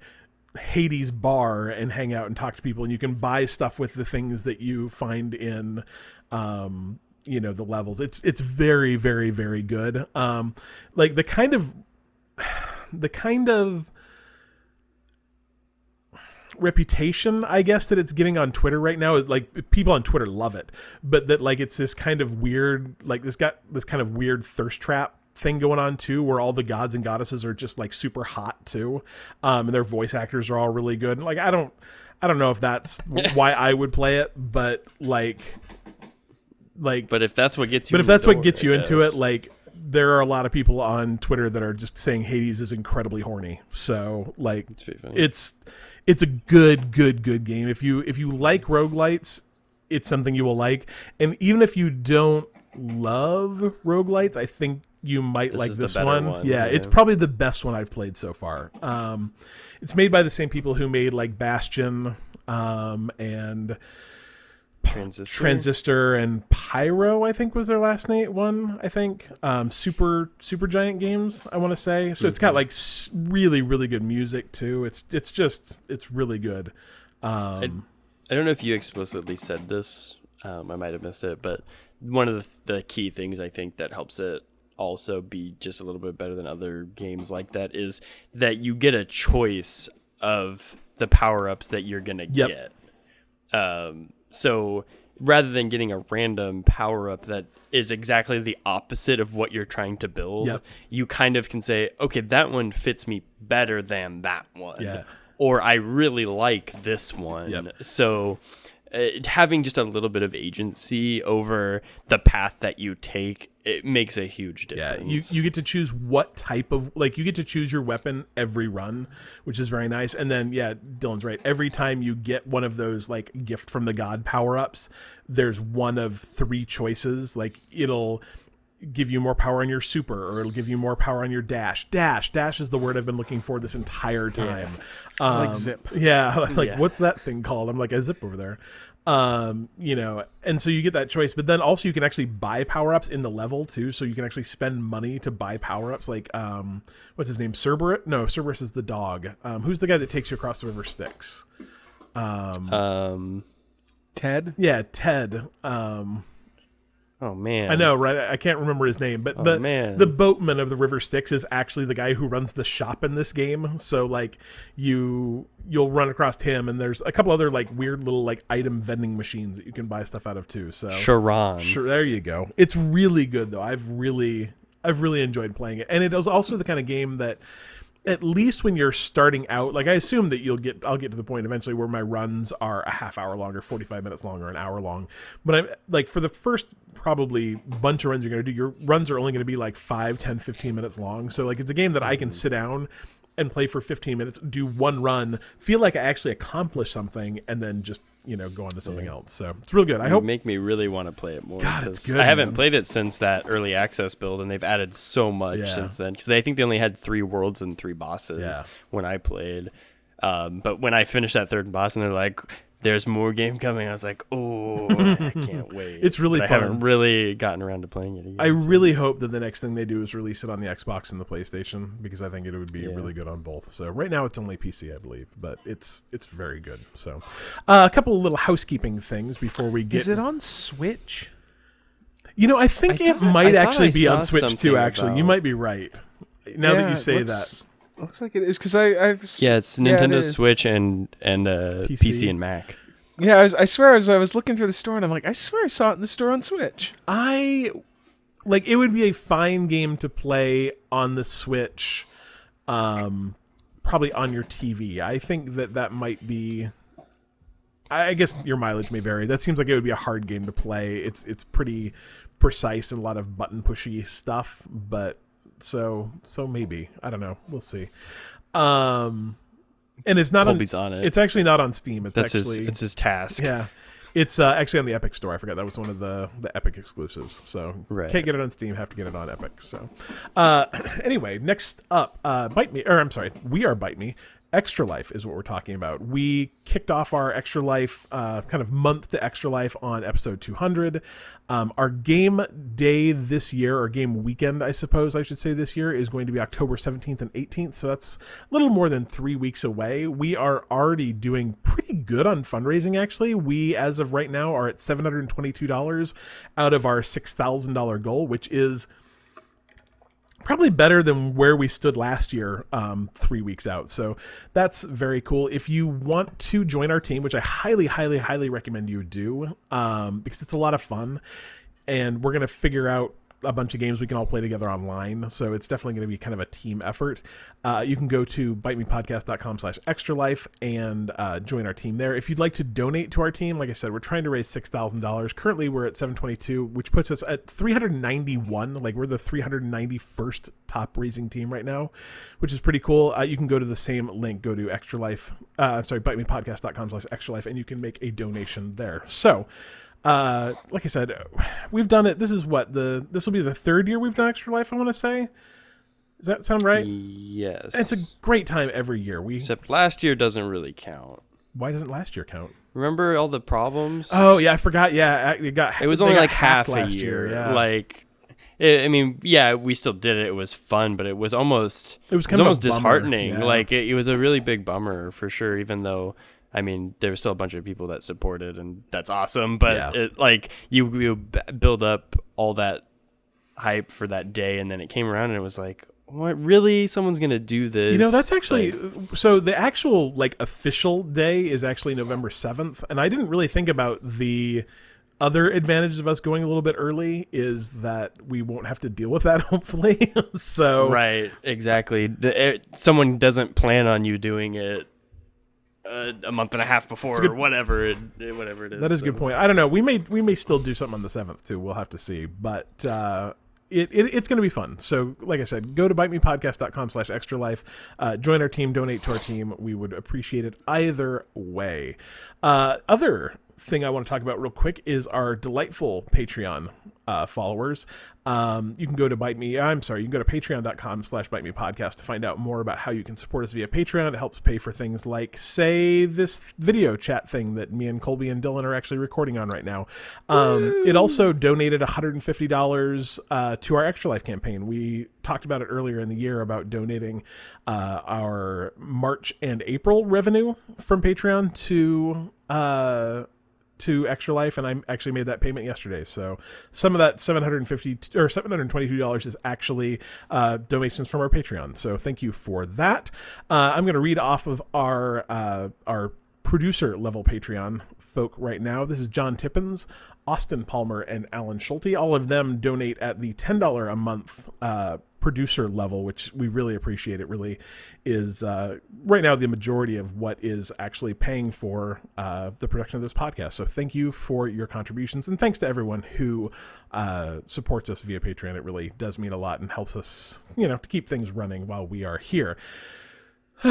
hades bar and hang out and talk to people and you can buy stuff with the things that you find in um, you know the levels. It's it's very very very good. Um like the kind of the kind of reputation i guess that it's getting on twitter right now like people on twitter love it but that like it's this kind of weird like this got this kind of weird thirst trap thing going on too where all the gods and goddesses are just like super hot too um and their voice actors are all really good. And like i don't i don't know if that's why i would play it but like like But if that's what gets you, but if that's what door, gets I you into it like there are a lot of people on twitter that are just saying hades is incredibly horny. So like It's it's it's a good good good game. If you if you like roguelites it's something you will like. And even if you don't love roguelites i think you might This like this one. one, yeah, it's probably the best one i've played so far um it's made by the same people who made like bastion um and transistor. transistor and pyro i think was their last name one i think um super super giant games i want to say so it's got like really really good music too it's it's just it's really good um I don't know if you explicitly said this. Um, I might have missed it, but one of the, the key things I think that helps it also be just a little bit better than other games like that is that you get a choice of the power ups that you're gonna Yep. get. Um, so rather than getting a random power up that is exactly the opposite of what you're trying to build, Yep. you kind of can say, okay, that one fits me better than that one Yeah. or I really like this one. Yep. So Uh, having just a little bit of agency over the path that you take, it makes a huge difference. yeah you you get to choose what type of like you get to choose your weapon every run which is very nice. And then yeah dylan's right. Every time you get one of those like gift from the god power-ups there's one of three choices. Like it'll give you more power on your super or it'll give you more power on your dash. Dash dash is the word i've been looking for this entire time. Um, Like zip. yeah like Yeah. what's that thing called? I'm like a zip over there. Um you know and so you get that choice but then also you can actually buy power-ups in the level too so you can actually spend money to buy power-ups like um what's his name? Cerberus? No cerberus is the dog. Um who's the guy that takes you across the river styx? Um, Ted. yeah ted. Um Oh man. I know, right? I can't remember his name, but Oh, the man. the boatman of the River Styx is actually the guy who runs the shop in this game. So like you you'll run across him, and there's a couple other like weird little like item vending machines that you can buy stuff out of too. So Charon. Sure, there you go. It's really good though. I've really I've really enjoyed playing it. And it is also the kind of game that at least when you're starting out, like I assume that you'll get I'll get to the point eventually where my runs are a half hour long or 45 minutes long or an hour long. But I'm like for the first probably bunch of runs you're going to do, your runs are only going to be like 5, 10, 15 minutes long. So like it's a game that I can mm-hmm. sit down and play for 15 minutes, do one run, feel like I actually accomplished something and then just, you know, go on to something else. So it's real good. I You hope make me really want to play it more. God, it's good, I haven't man. played it since that early access build, and they've added so much Yeah. since then. Because I think they only had three worlds and three bosses Yeah. when I played. Um, but when I finished that third boss, and they're like, "There's more game coming," I was like, "Oh, I can't wait!" It's really But I haven't really gotten around to playing it. Again, I so- really hope that the next thing they do is release it on the Xbox and the PlayStation because I think it would be Yeah. really good on both. So right now it's only PC, I believe, but it's it's very good. So uh, a couple of little housekeeping things before we get. Is it on Switch? You know, I think I it thought- might I actually I be on Switch too. something Actually, you might be right. Now that Yeah, you it say looks- Looks like it is because I I've Yeah, it's Yeah, it Nintendo. Switch and and uh, PC. PC. and Mac. yeah I, was, I swear as I was looking through the store and I'm like I swear I saw it in the store on Switch. I like it would be a fine game to play on the Switch, um, probably on your TV. I think that that might be. I I guess your mileage may vary. That seems like it would be a hard game to play. It's it's pretty precise and a lot of button pushy stuff, but so so maybe I don't know. We'll see. Um, and it's not Colby's on. on it. It's actually not on Steam. It's That's actually his. It's his task. yeah. It's uh, actually on the Epic Store. I forgot that was one of the the Epic exclusives. So Right. can't get it on Steam. Have to get it on Epic. So uh, anyway, next up, uh, Bite Me, or I'm sorry, we are Bite Me. Extra Life is what we're talking about. We kicked off our Extra Life uh, kind of month to Extra Life on episode 200. Um, our game day this year, or game weekend, I suppose I should say this year, is going to be October 17th and 18th. So that's a little more than three weeks away. We are already doing pretty good on fundraising, actually. We, as of right now, are at $722 out of our $6,000 goal, which is probably better than where we stood last year um, three weeks out. So that's very cool. If you want to join our team which i highly highly highly recommend you do um, because it's a lot of fun and we're going to figure out a bunch of games we can all play together online so it's definitely going to be kind of a team effort. Uh, you can go to bitemepodcast.com slash extra life and uh, join our team there. If you'd like to donate to our team like i said we're trying to raise $6000 currently we're at 722 which puts us at 391 like we're the 391st top raising team right now which is pretty cool. Uh, you can go to the same link. Go to extra life uh, i'm sorry bitemepodcast.com slash extra life and you can make a donation there. So uh, like I said, we've done it. This is what the this will be the third year we've done Extra Life. I want to say. Does that sound right? Yes. It's a great time every year. We Except last year doesn't really count. why doesn't last year count? Remember all the problems? Oh yeah, I forgot. Yeah, it got. it was only like half a last year. Yeah, Like, it, I mean, yeah, we still did it. It was fun, but it was almost it was it kind was of almost disheartening. Yeah. Like, it, it was a really big bummer for sure. Even though, I mean, there was still a bunch of people that supported, and that's awesome. But Yeah. it, like, you you build up all that hype for that day, and then it came around, and it was like. What really? Someone's gonna do this? You know, that's actually Like, so the actual like official day is actually November 7th and I didn't really think about the other advantages of us going a little bit early is that we won't have to deal with that hopefully. so right exactly it- eh, someone doesn't plan on you doing it uh, a month and a half before good- or whatever it, whatever it is That is a good point. I don't know. We may we may still do something on the seventh too. We'll have to see. But uh, it, it it's going to be fun. So like I said, go to bitemepodcast.com slash extra life. Uh, join our team. Donate to our team. We would appreciate it either way. Uh, other thing I want to talk about real quick is our delightful Patreon uh, followers. Um, you can go to bite me. I'm sorry. You can go to patreon.com slash bite me podcast to find out more about how you can support us via Patreon. It helps pay for things like, say, this video chat thing that me and Colby and Dylan are actually recording on right now. Um, it also donated $150 uh, to our Extra Life campaign. We talked about it earlier in the year about donating uh, our March and April revenue from Patreon to. Uh, to Extra Life, and I actually made that payment yesterday. So some of that seven hundred and fifty or seven hundred twenty-two dollars is actually uh, donations from our Patreon. So thank you for that. Uh, I'm going to read off of our uh, our producer level Patreon folk right now. This is John Tippins, Austin Palmer, and Alan Schulte. All of them donate at the ten dollar a month uh, producer level, which we really appreciate. It really is uh, right now the majority of what is actually paying for uh, the production of this podcast. So thank you for your contributions, and thanks to everyone who uh, supports us via Patreon. It really does mean a lot and helps us, you know, to keep things running while we are here.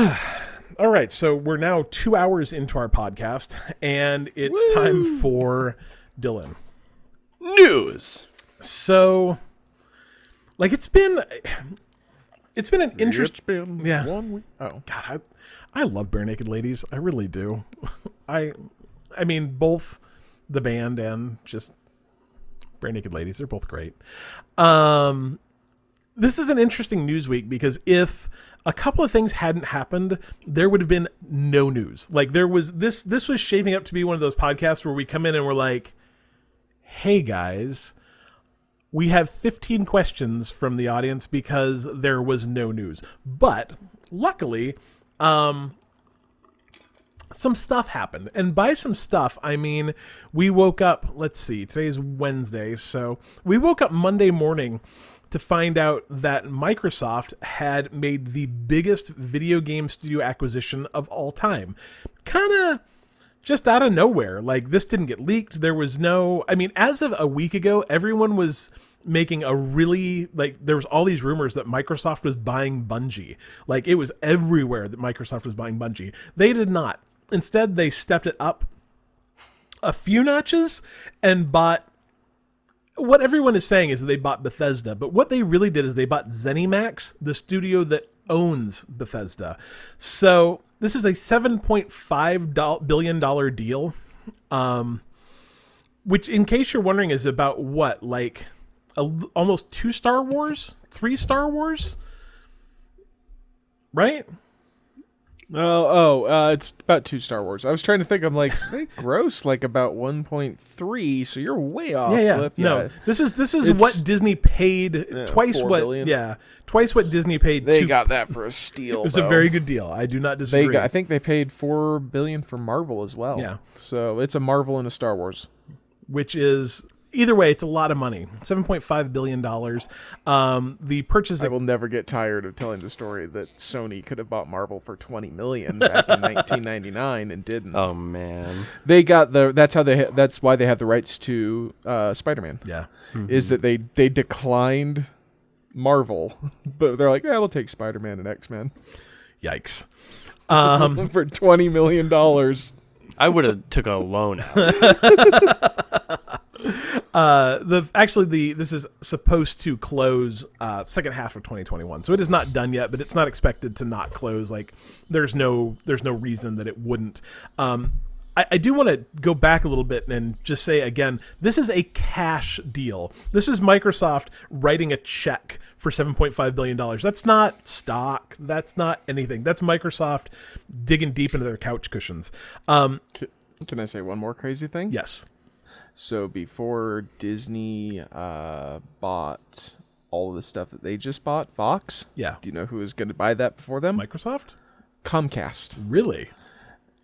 All right, so we're now two hours into our podcast, and it's time for Dylan. News. So, like, it's been it's been an interesting. Yeah. one week. Oh, God, I, I love bare naked ladies. I really do. I, I mean, both the band and just bare naked ladies. They're both great. Um, this is an interesting news week because if a couple of things hadn't happened, there would have been no news. Like there was this. This was shaping up to be one of those podcasts where we come in and we're like, "Hey guys." we have 15 questions from the audience because there was no news. But luckily, um, some stuff happened. And by some stuff, I mean we woke up, let's see, today's Wednesday. So we woke up Monday morning to find out that Microsoft had made the biggest video game studio acquisition of all time. Kind of just out of nowhere. Like this didn't get leaked. There was no I mean as of a week ago everyone was making a really like there was all these rumors that Microsoft was buying Bungie. Like it was everywhere that Microsoft was buying Bungie. They did not. Instead they stepped it up a few notches and bought what everyone is saying is that they bought Bethesda, but what they really did is they bought ZeniMax, the studio that owns Bethesda. So this is a seven point five billion dollar deal, um, which, in case you're wondering, is about what like a, almost two Star Wars, three Star Wars, right? Oh, oh! Uh, it's about two Star Wars. I was trying to think. I'm like, they gross like about 1.3. So you're way off. yeah, yeah. Cliff. No, this is this is It's- what Disney paid twice what billion. yeah twice what Disney paid. they to- got that for a steal. it's a very good deal. I do not They disagree. got, I think they paid four billion for Marvel as well. Yeah. So it's a Marvel and a Star Wars. which is either way, it's a lot of money. Seven point five billion dollars. Um, the purchase. I will never get tired of telling the story that Sony could have bought Marvel for 20 million back in 1999 and didn't. Oh man. They got the. That's how they. Ha- that's why they have the rights to uh, Spider-Man. yeah. Is that they they declined Marvel, but they're like, yeah, we'll take Spider-Man and X-Men Yikes. Um, for 20 million dollars. I would have took a loan out. uh, the actually the this is supposed to close uh, second half of 2021, so it is not done yet, but it's not expected to not close. Like there's no there's no reason that it wouldn't. Um, I, I do want to go back a little bit and just say again, this is a cash deal. This is Microsoft writing a check for 7.5 billion dollars. That's not stock. That's not anything. That's Microsoft digging deep into their couch cushions. Um, Can I say one more crazy thing? yes. So before Disney uh, bought all of the stuff that they just bought, Fox. Yeah. Do you know who was going to buy that before them? Microsoft. Comcast. Really?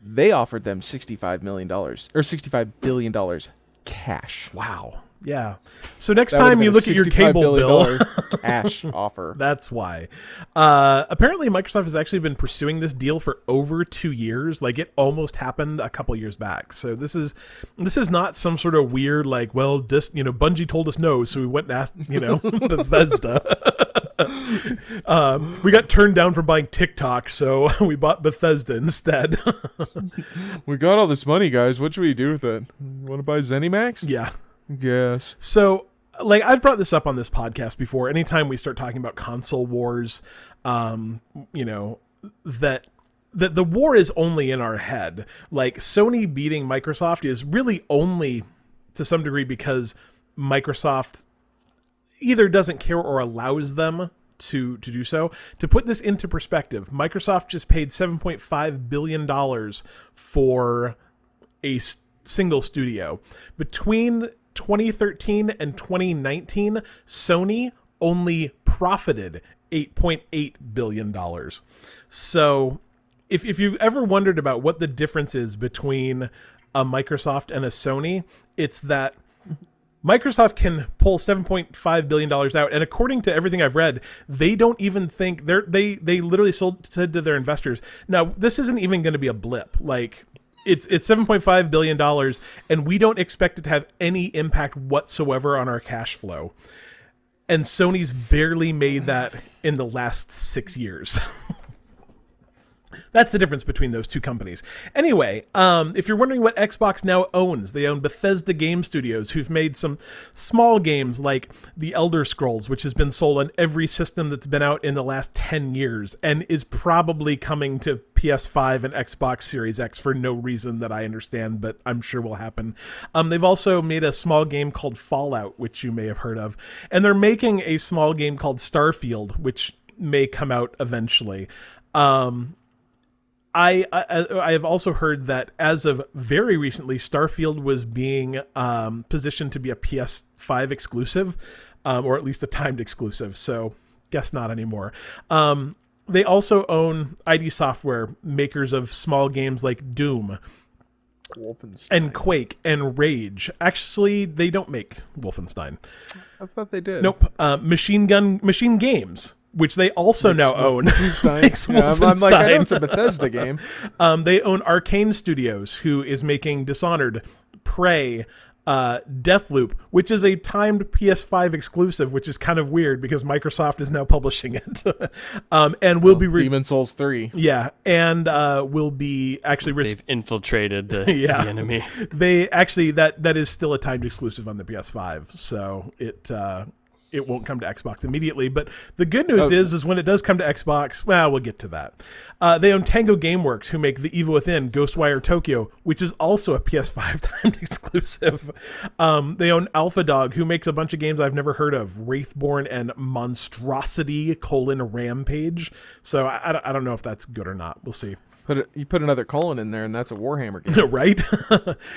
They offered them sixty-five million dollars or sixty-five billion dollars cash. Wow. Yeah. So next That time you look at your cable bill, dollar cash offer. that's why. Uh, apparently, Microsoft has actually been pursuing this deal for over two years. Like it almost happened a couple years back. So this is this is not some sort of weird like, well, dis, you know, Bungie told us no, so we went and asked, you know, Bethesda. um, we got turned down for buying TikTok, so we bought Bethesda instead. We got all this money, guys. What should we do with it? Want to buy ZeniMax? yeah. Yes. So, like I've brought this up on this podcast before. Anytime we start talking about console wars, um, you know that that the war is only in our head. Like Sony beating Microsoft is really only to some degree because Microsoft either doesn't care or allows them to to do so. To put this into perspective, Microsoft just paid 7.5 billion dollars for a s- single studio. Between 2013 and 2019, Sony only profited 8.8 billion dollars. So, if if you've ever wondered about what the difference is between a Microsoft and a Sony, it's that Microsoft can pull 7.5 billion dollars out and according to everything I've read, they don't even think they're they they literally sold said to their investors, "Now, this isn't even going to be a blip. Like it's it's 7.5 billion dollars and we don't expect it to have any impact whatsoever on our cash flow." And Sony's barely made that in the last 6 years. That's the difference between those two companies. Anyway, um, if you're wondering what Xbox now owns, they own Bethesda Game Studios, who've made some small games like The Elder Scrolls, which has been sold on every system that's been out in the last 10 years and is probably coming to PS5 and Xbox Series X for no reason that I understand, but I'm sure will happen. Um, they've also made a small game called Fallout, which you may have heard of, and they're making a small game called Starfield, which may come out eventually. Um, I, I I have also heard that as of very recently, Starfield was being um, positioned to be a PS5 exclusive, um, or at least a timed exclusive. So guess not anymore. Um, they also own ID Software, makers of small games like Doom Wolfenstein. and Quake and Rage. Actually, they don't make Wolfenstein. I thought they did. Nope. Uh, Machine Gun Machine Games, which they also now own. Wolfenstein. Makes yeah, I'm, I'm like, I know it's a Bethesda game. Um, they own Arkane Studios, who is making Dishonored, Prey, uh, Deathloop, which is a timed PS5 exclusive, which is kind of weird because Microsoft is now publishing it, um, and will be re- Demon Souls 3. yeah, and uh, will be actually res- They've infiltrated the, Yeah. the enemy. they actually that that is still a timed exclusive on the PS5, so it uh, it won't come to Xbox immediately. But the good news Oh. is, is when it does come to Xbox, well, we'll get to that. Uh, they own Tango GameWorks, who make The Evil Within, Ghostwire Tokyo, which is also a PS5 timed exclusive. Um, they own Alpha Dog, who makes a bunch of games I've never heard of, Wraithborn and Monstrocity colon Rampage. So I, I don't- I don't know if that's good or not. We'll see. Put it, you put another colon in there, and that's a Warhammer game. right?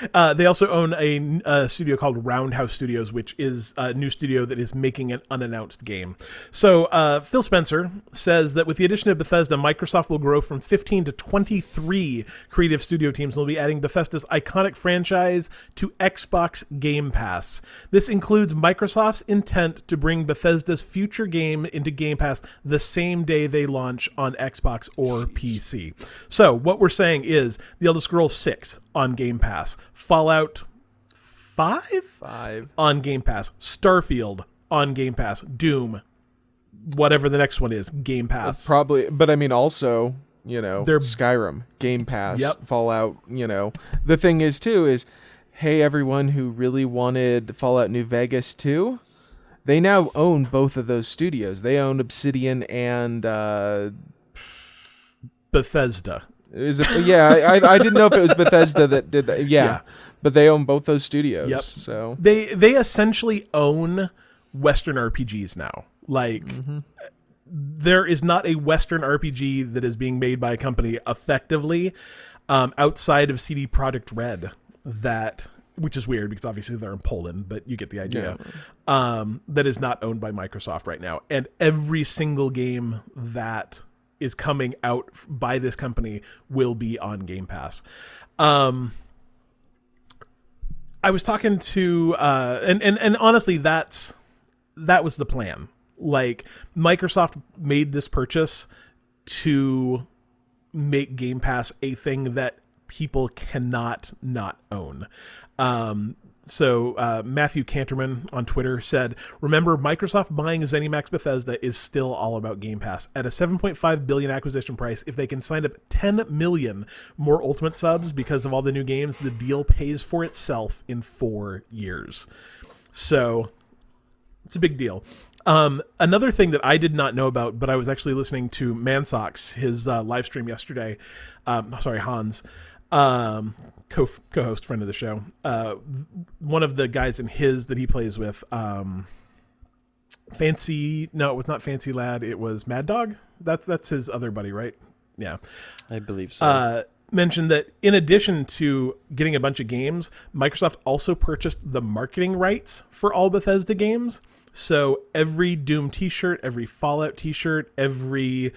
uh, they also own a, a studio called Roundhouse Studios, which is a new studio that is making an unannounced game. So uh, Phil Spencer says that with the addition of Bethesda, Microsoft will grow from 15 to 23 creative studio teams and will be adding Bethesda's iconic franchise to Xbox Game Pass. This includes Microsoft's intent to bring Bethesda's future game into Game Pass the same day they launch on Xbox or PC. So what we're saying is The Elder Scrolls 6 on Game Pass, Fallout 5 Five. on Game Pass, Starfield on Game Pass, Doom, whatever the next one is, Game Pass. Probably, but I mean, also, you know, They're- Skyrim, Game Pass, Yep. Fallout. You know, the thing is too is, hey, everyone who really wanted Fallout New Vegas too, they now own both of those studios. They own Obsidian and uh, Bethesda. Is it? Yeah, I, I didn't know if it was Bethesda that did that. Yeah, Yeah. but they own both those studios. Yep. So They they essentially own Western RPGs now. Like there is not a Western RPG that is being made by a company effectively um, outside of CD Projekt Red that which is weird because obviously they're in Poland, but you get the idea. Um, that is not owned by Microsoft right now, and every single game that is coming out by this company will be on Game Pass. Um, I was talking to uh and, and and honestly that's that was the plan. Like Microsoft made this purchase to make Game Pass a thing that people cannot not own. Um so uh, Matthew Kanterman on Twitter said, "Remember, Microsoft buying ZeniMax Bethesda is still all about Game Pass. At a 7.5 billion acquisition price, if they can sign up 10 million more Ultimate subs because of all the new games, the deal pays for itself in four years. So it's a big deal. Um, another thing that I did not know about, but I was actually listening to Mansocks, his uh, live stream yesterday. Um, sorry, Hans, um, co co-host, friend of the show. Uh, one of the guys in his that he plays with, um, Fancy. No, it was not Fancy Lad. It was Mad Dog. That's that's his other buddy, right? Yeah. I believe so. Uh, mention that in addition to getting a bunch of games, Microsoft also purchased the marketing rights for all Bethesda games. So every Doom t-shirt, every Fallout t-shirt, every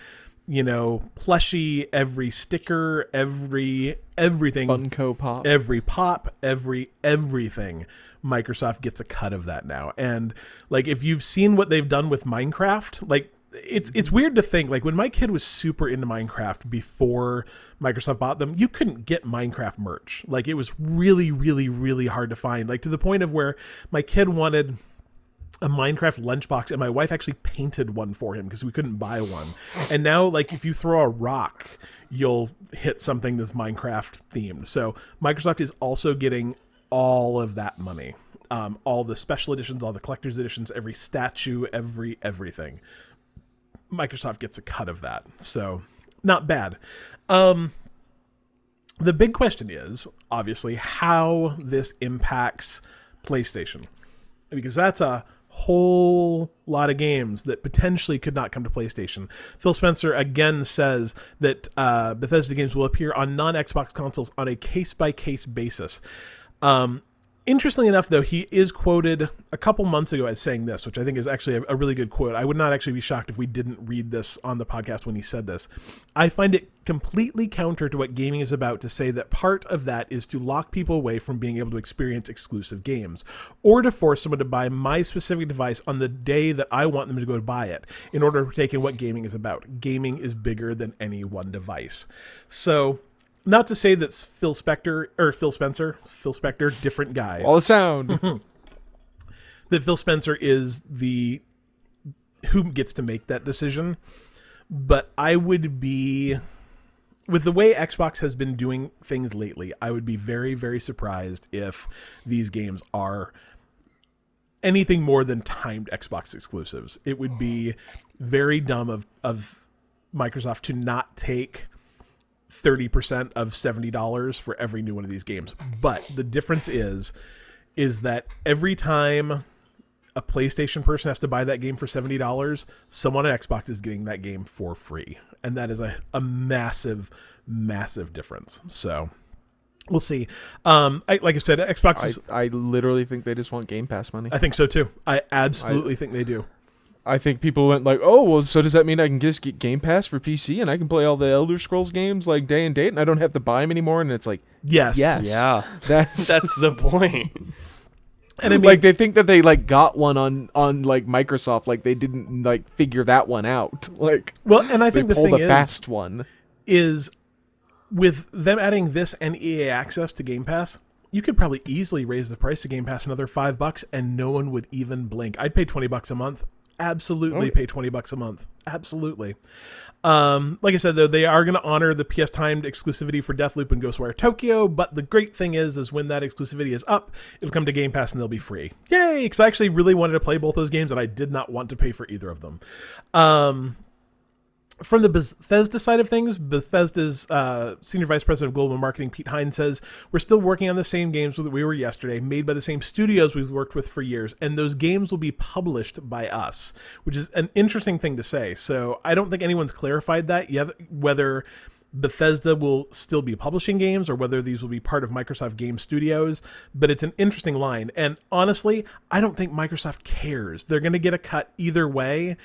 you know, plushie, every sticker, every everything, Funko Pop. every pop, every everything. Microsoft gets a cut of that now. And like if you've seen what they've done with Minecraft, like it's it's weird to think like when my kid was super into Minecraft before Microsoft bought them, you couldn't get Minecraft merch. Like it was really really really hard to find. Like to the point of where my kid wanted a Minecraft lunchbox, and my wife actually painted one for him because we couldn't buy one. And now, like, if you throw a rock, you'll hit something that's Minecraft themed. So Microsoft is also getting all of that money, um, all the special editions, all the collector's editions, every statue, every everything. Microsoft gets a cut of that, so not bad. Um, the big question is obviously how this impacts PlayStation because that's a whole lot of games that potentially could not come to PlayStation. Phil Spencer again says that uh, Bethesda games will appear on non Xbox consoles on a case by case basis. Um, Interestingly enough, though, he is quoted a couple months ago as saying this, which I think is actually a, a, really good quote. I would not actually be shocked if we didn't read this on the podcast when he said this. I find it completely counter to what gaming is about to say that part of that is to lock people away from being able to experience exclusive games, or to force someone to buy my specific device on the day that I want them to go to buy it in order to take in what gaming is about. Gaming is bigger than any one device. So not to say that Phil Spector or Phil Spencer, Phil Spector, different guy. All the sound. that Phil Spencer is the who gets to make that decision. But I would be with the way Xbox has been doing things lately, I would be very, very surprised if these games are anything more than timed Xbox exclusives. It would be very dumb of of Microsoft to not take 30% of $70 for every new one of these games. But the difference is is that every time a PlayStation person has to buy that game for $70, someone at Xbox is getting that game for free. And that is a, a massive, massive difference. So we'll see. Um, I, like I said, Xbox is, I, I literally think they just want Game Pass money. I think so too. I absolutely I, think they do. I think people went like, "Oh, well, so does that mean I can just get Game Pass for PC and I can play all the Elder Scrolls games like day and date and I don't have to buy them anymore?" And it's like, yes, yes, yeah, that's that's the point. And I mean, like they think that they like got one on on like Microsoft, like they didn't like figure that one out. Like, well, and I think they the pulled thing a is, fast one is with them adding this and EA access to Game Pass. You could probably easily raise the price of Game Pass another five bucks, and no one would even blink. I'd pay twenty bucks a month absolutely oh. pay 20 bucks a month. Absolutely. Um, like i said though they are going to honor the ps timed exclusivity for deathloop and ghostwire tokyo but the great thing is is when that exclusivity is up it'll come to game pass and they'll be free. Yay! Because i actually really wanted to play both those games and i did not want to pay for either of them. Um, from the Bethesda side of things, Bethesda's uh, senior vice president of global marketing, Pete Hines, says we're still working on the same games that we were yesterday, made by the same studios we've worked with for years, and those games will be published by us, which is an interesting thing to say. So I don't think anyone's clarified that yet, whether Bethesda will still be publishing games or whether these will be part of Microsoft Game Studios, but it's an interesting line. And honestly, I don't think Microsoft cares. They're going to get a cut either way,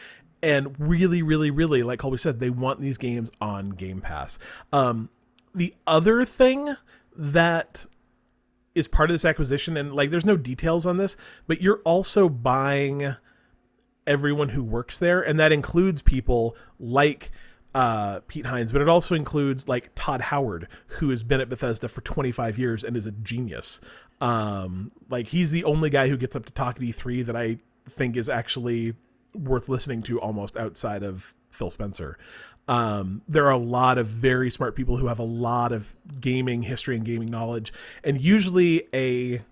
and really, really, really, like Colby said, they want these games on Game Pass. Um, the other thing that is part of this acquisition, and like there's no details on this, but you're also buying everyone who works there, and that includes people like uh, Pete Hines, but it also includes like Todd Howard, who has been at Bethesda for 25 years and is a genius. Um, like he's the only guy who gets up to talk at E3 that I think is actually worth listening to almost outside of Phil Spencer. Um, there are a lot of very smart people who have a lot of gaming history and gaming knowledge, and usually a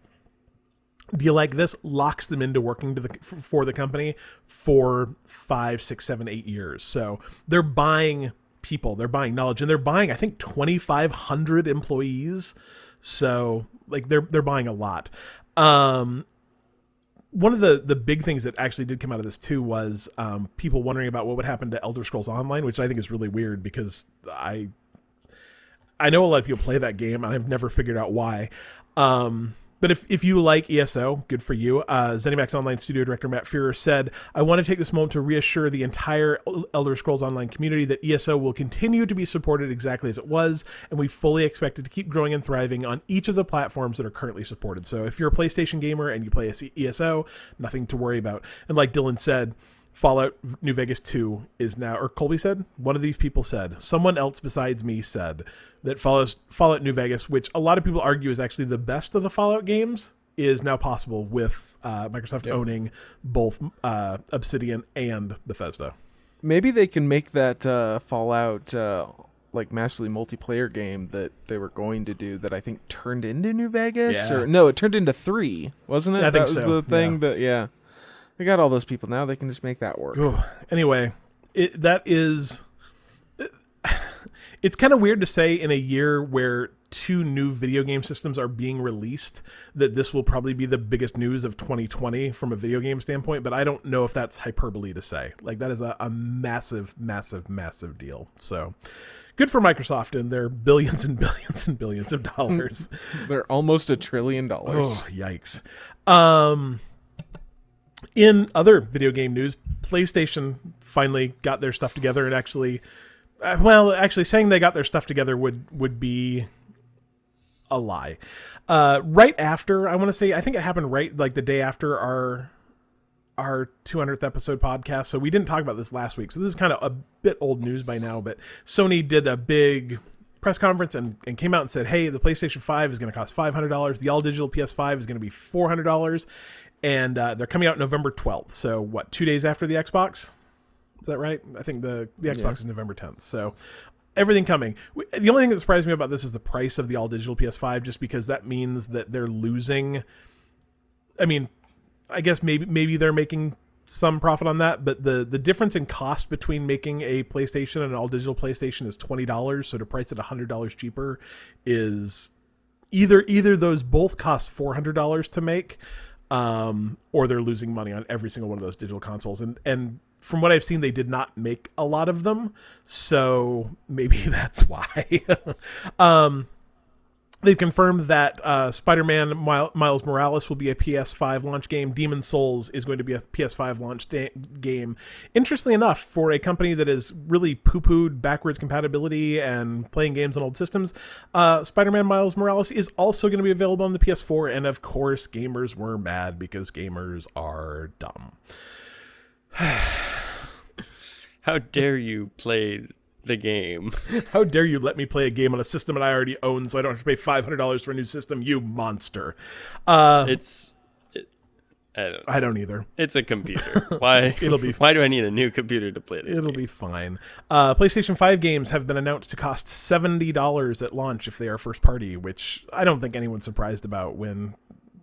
deal like this locks them into working to the, for the company for five, six, seven, eight years. So they're buying people, they're buying knowledge, and they're buying I think twenty five hundred employees. So like they're they're buying a lot. Um, one of the the big things that actually did come out of this too was um, people wondering about what would happen to Elder Scrolls Online, which I think is really weird because I I know a lot of people play that game, and I've never figured out why. Um, but if, if you like ESO, good for you. Uh, ZeniMax Online Studio Director Matt Firor said, I want to take this moment to reassure the entire Elder Scrolls Online community that ESO will continue to be supported exactly as it was, and we fully expect it to keep growing and thriving on each of the platforms that are currently supported. So if you're a PlayStation gamer and you play ESO, nothing to worry about. And like Dylan said, Fallout New Vegas 2 is now, or Colby said, one of these people said, someone else besides me said that follows Fallout New Vegas, which a lot of people argue is actually the best of the Fallout games, is now possible with uh, Microsoft yep. owning both uh, Obsidian and Bethesda. Maybe they can make that uh, Fallout uh, like massively multiplayer game that they were going to do that I think turned into New Vegas, yeah. or no, it turned into three, wasn't it? I that think was so. the thing yeah. that yeah. They got all those people now. They can just make that work. Ooh. Anyway, it, that is. It's kind of weird to say in a year where two new video game systems are being released that this will probably be the biggest news of 2020 from a video game standpoint, but I don't know if that's hyperbole to say. Like, that is a, a massive, massive, massive deal. So good for Microsoft and their billions and billions and billions of dollars. They're almost a trillion dollars. Oh, yikes. Um, in other video game news, PlayStation finally got their stuff together and actually, uh, well, actually saying they got their stuff together would would be a lie. Uh, right after, I want to say, I think it happened right like the day after our our 200th episode podcast. So we didn't talk about this last week. So this is kind of a bit old news by now, but Sony did a big press conference and, and came out and said, hey, the PlayStation 5 is going to cost $500. The all digital PS5 is going to be $400 and uh, they're coming out November 12th. So what? Two days after the Xbox? Is that right? I think the the Xbox yeah. is November 10th. So everything coming. The only thing that surprised me about this is the price of the all digital PS5, just because that means that they're losing. I mean, I guess maybe maybe they're making some profit on that, but the the difference in cost between making a PlayStation and an all digital PlayStation is twenty dollars. So to price it hundred dollars cheaper is either either those both cost four hundred dollars to make um, or they're losing money on every single one of those digital consoles. And and from what I've seen, they did not make a lot of them, so maybe that's why. um, They've confirmed that uh, Spider-Man Miles Morales will be a PS5 launch game. Demon Souls is going to be a PS5 launch da- game. Interestingly enough, for a company that has really poo-pooed backwards compatibility and playing games on old systems, uh, Spider-Man Miles Morales is also going to be available on the PS4. And of course, gamers were mad because gamers are dumb. How dare you play the game. How dare you let me play a game on a system that I already own so I don't have to pay $500 for a new system, you monster. Uh, it's. It, I don't. I don't either. It's a computer. Why? it'll be. Why do I need a new computer to play this? It'll game? be fine. Uh, PlayStation Five games have been announced to cost seventy dollars at launch if they are first party, which I don't think anyone's surprised about when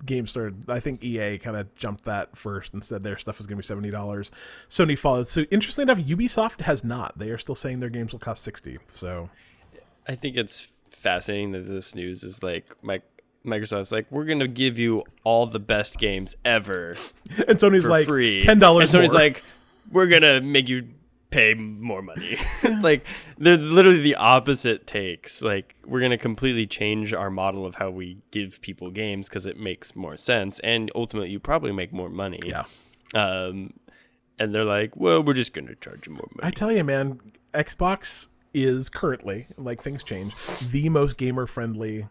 game started. I think EA kind of jumped that first and said their stuff was going to be seventy dollars. Sony followed. So interestingly enough, Ubisoft has not. They are still saying their games will cost sixty. So I think it's fascinating that this news is like my. Microsoft's like, we're gonna give you all the best games ever, and Sony's like, free. ten dollars. And Sony's like, we're gonna make you pay more money. like they're literally the opposite takes. Like we're gonna completely change our model of how we give people games because it makes more sense, and ultimately you probably make more money. Yeah. Um, and they're like, well, we're just gonna charge you more money. I tell you, man, Xbox is currently like things change the most gamer friendly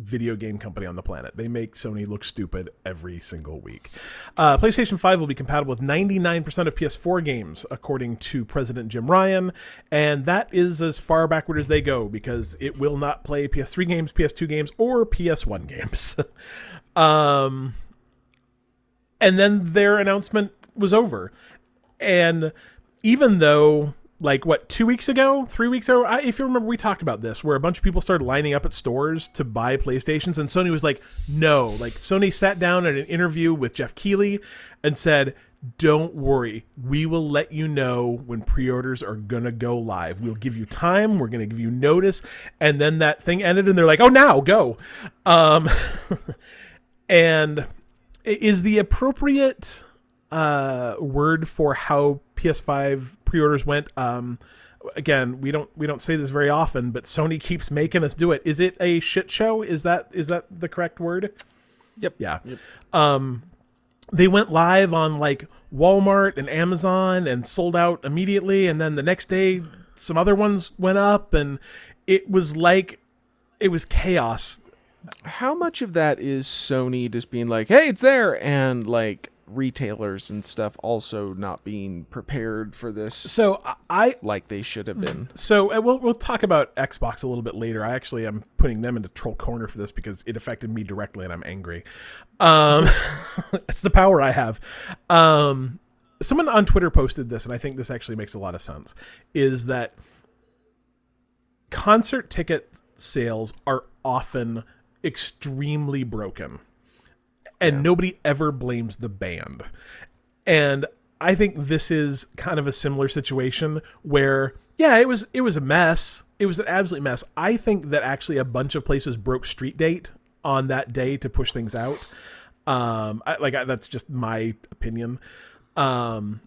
video game company on the planet. They make Sony look stupid every single week. Uh, PlayStation 5 will be compatible with 99% of PS4 games, according to President Jim Ryan, and that is as far backward as they go because it will not play PS3 games, PS2 games, or PS1 games. um, and then their announcement was over. And even though like what two weeks ago? Three weeks ago? I, if you remember we talked about this where a bunch of people started lining up at stores to buy playstations and sony was like no. Like sony sat down in an interview with geoff keighley and said don't worry. We will let you know when pre-orders are gonna go live. We'll give you time. We're gonna give you notice. And then that thing ended and they're like oh now go. Um and is the appropriate uh, word for how PS5 pre-orders went. Um, again, we don't we don't say this very often, but Sony keeps making us do it. Is it a shit show? Is that is that the correct word? Yep. Yeah. Um, they went live on like Walmart and Amazon and sold out immediately, and then the next day some other ones went up, and it was like it was chaos. How much of that is Sony just being like, "Hey, it's there," and like retailers and stuff also not being prepared for this So I like they should have been? So we'll we'll talk about Xbox a little bit later. I actually am putting them into troll corner for this because it affected me directly, and I'm angry. Um, it's the power I have. Um, someone on Twitter posted this, and I think this actually makes a lot of sense. Is that concert ticket sales are often extremely broken, and nobody ever blames the band. And I think this is kind of a similar situation where yeah, it was it was a mess. It was an absolute mess. I think that actually a bunch of places broke street date on that day to push things out. Um, I, like I, that's just my opinion. Um,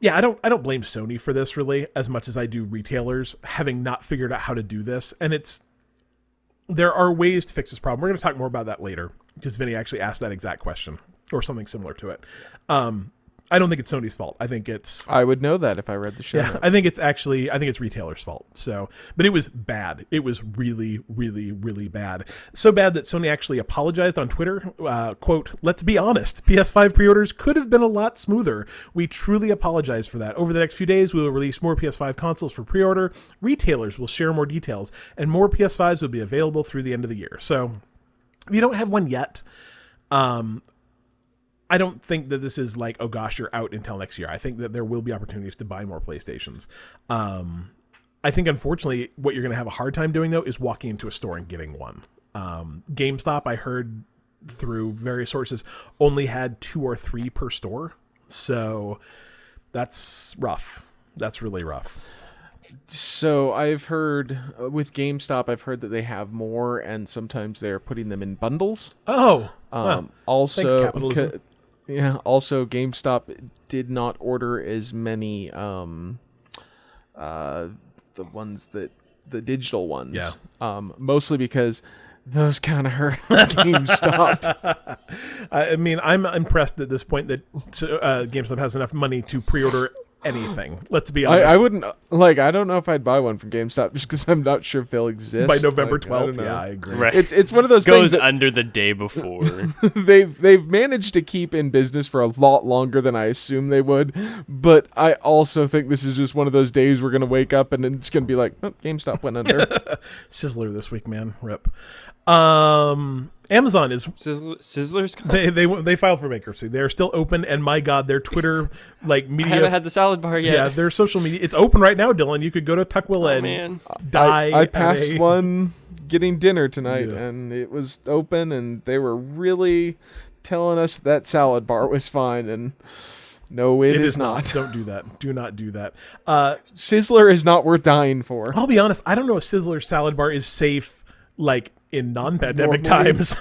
yeah, I don't I don't blame Sony for this really as much as I do retailers having not figured out how to do this. And it's there are ways to fix this problem. We're going to talk more about that later because Vinny actually asked that exact question or something similar to it. Um, I don't think it's Sony's fault. I think it's I would know that if I read the show. yeah, notes. I think it's actually I think it's retailers' fault. So, but it was bad. It was really, really, really bad. So bad that Sony actually apologized on Twitter. Uh, "Quote: Let's be honest. PS5 pre-orders could have been a lot smoother. We truly apologize for that. Over the next few days, we will release more PS5 consoles for pre-order. Retailers will share more details, and more PS5s will be available through the end of the year. So, you don't have one yet, um, I don't think that this is like, oh gosh, you're out until next year. I think that there will be opportunities to buy more PlayStations. Um, I think unfortunately, what you're going to have a hard time doing though is walking into a store and getting one. Um, GameStop, I heard through various sources, only had two or three per store, so that's rough. That's really rough. So I've heard uh, with GameStop, I've heard that they have more, and sometimes they're putting them in bundles. Oh, Um, also, ca- yeah. Also, GameStop did not order as many um, uh, the ones that the digital ones. Yeah. Um, mostly because those kind of hurt GameStop. I I mean, I'm impressed at this point that uh, GameStop has enough money to pre-order anything. Let's be honest. I wouldn't like. I don't know if I'd buy one from GameStop just because I'm not sure if they'll exist by November Like, I don't 12th. know. Yeah, I agree. Right. It's it's one of those goes things that under the day before. they've they've managed to keep in business for a lot longer than I assume they would. But I also think this is just one of those days we're gonna wake up and it's gonna be like, oh, GameStop went under. Sizzler this week, man. Rip. Um, Amazon is Sizzler, Sizzlers. they they they filed for bankruptcy. They're still open, and my God, their Twitter like media. I media. haven't had the salad bar yet. yeah, their social media. It's open right now, Dylan. You could go to Tukwila oh and man. die. I, I passed a- one getting dinner tonight Yeah. and it was open and they were really telling us that salad bar was fine and no It is, not. Don't do that. Do not do that. Uh, Sizzler is not worth dying for. I'll be honest. I don't know if Sizzler's salad bar is safe, like in non-pandemic times.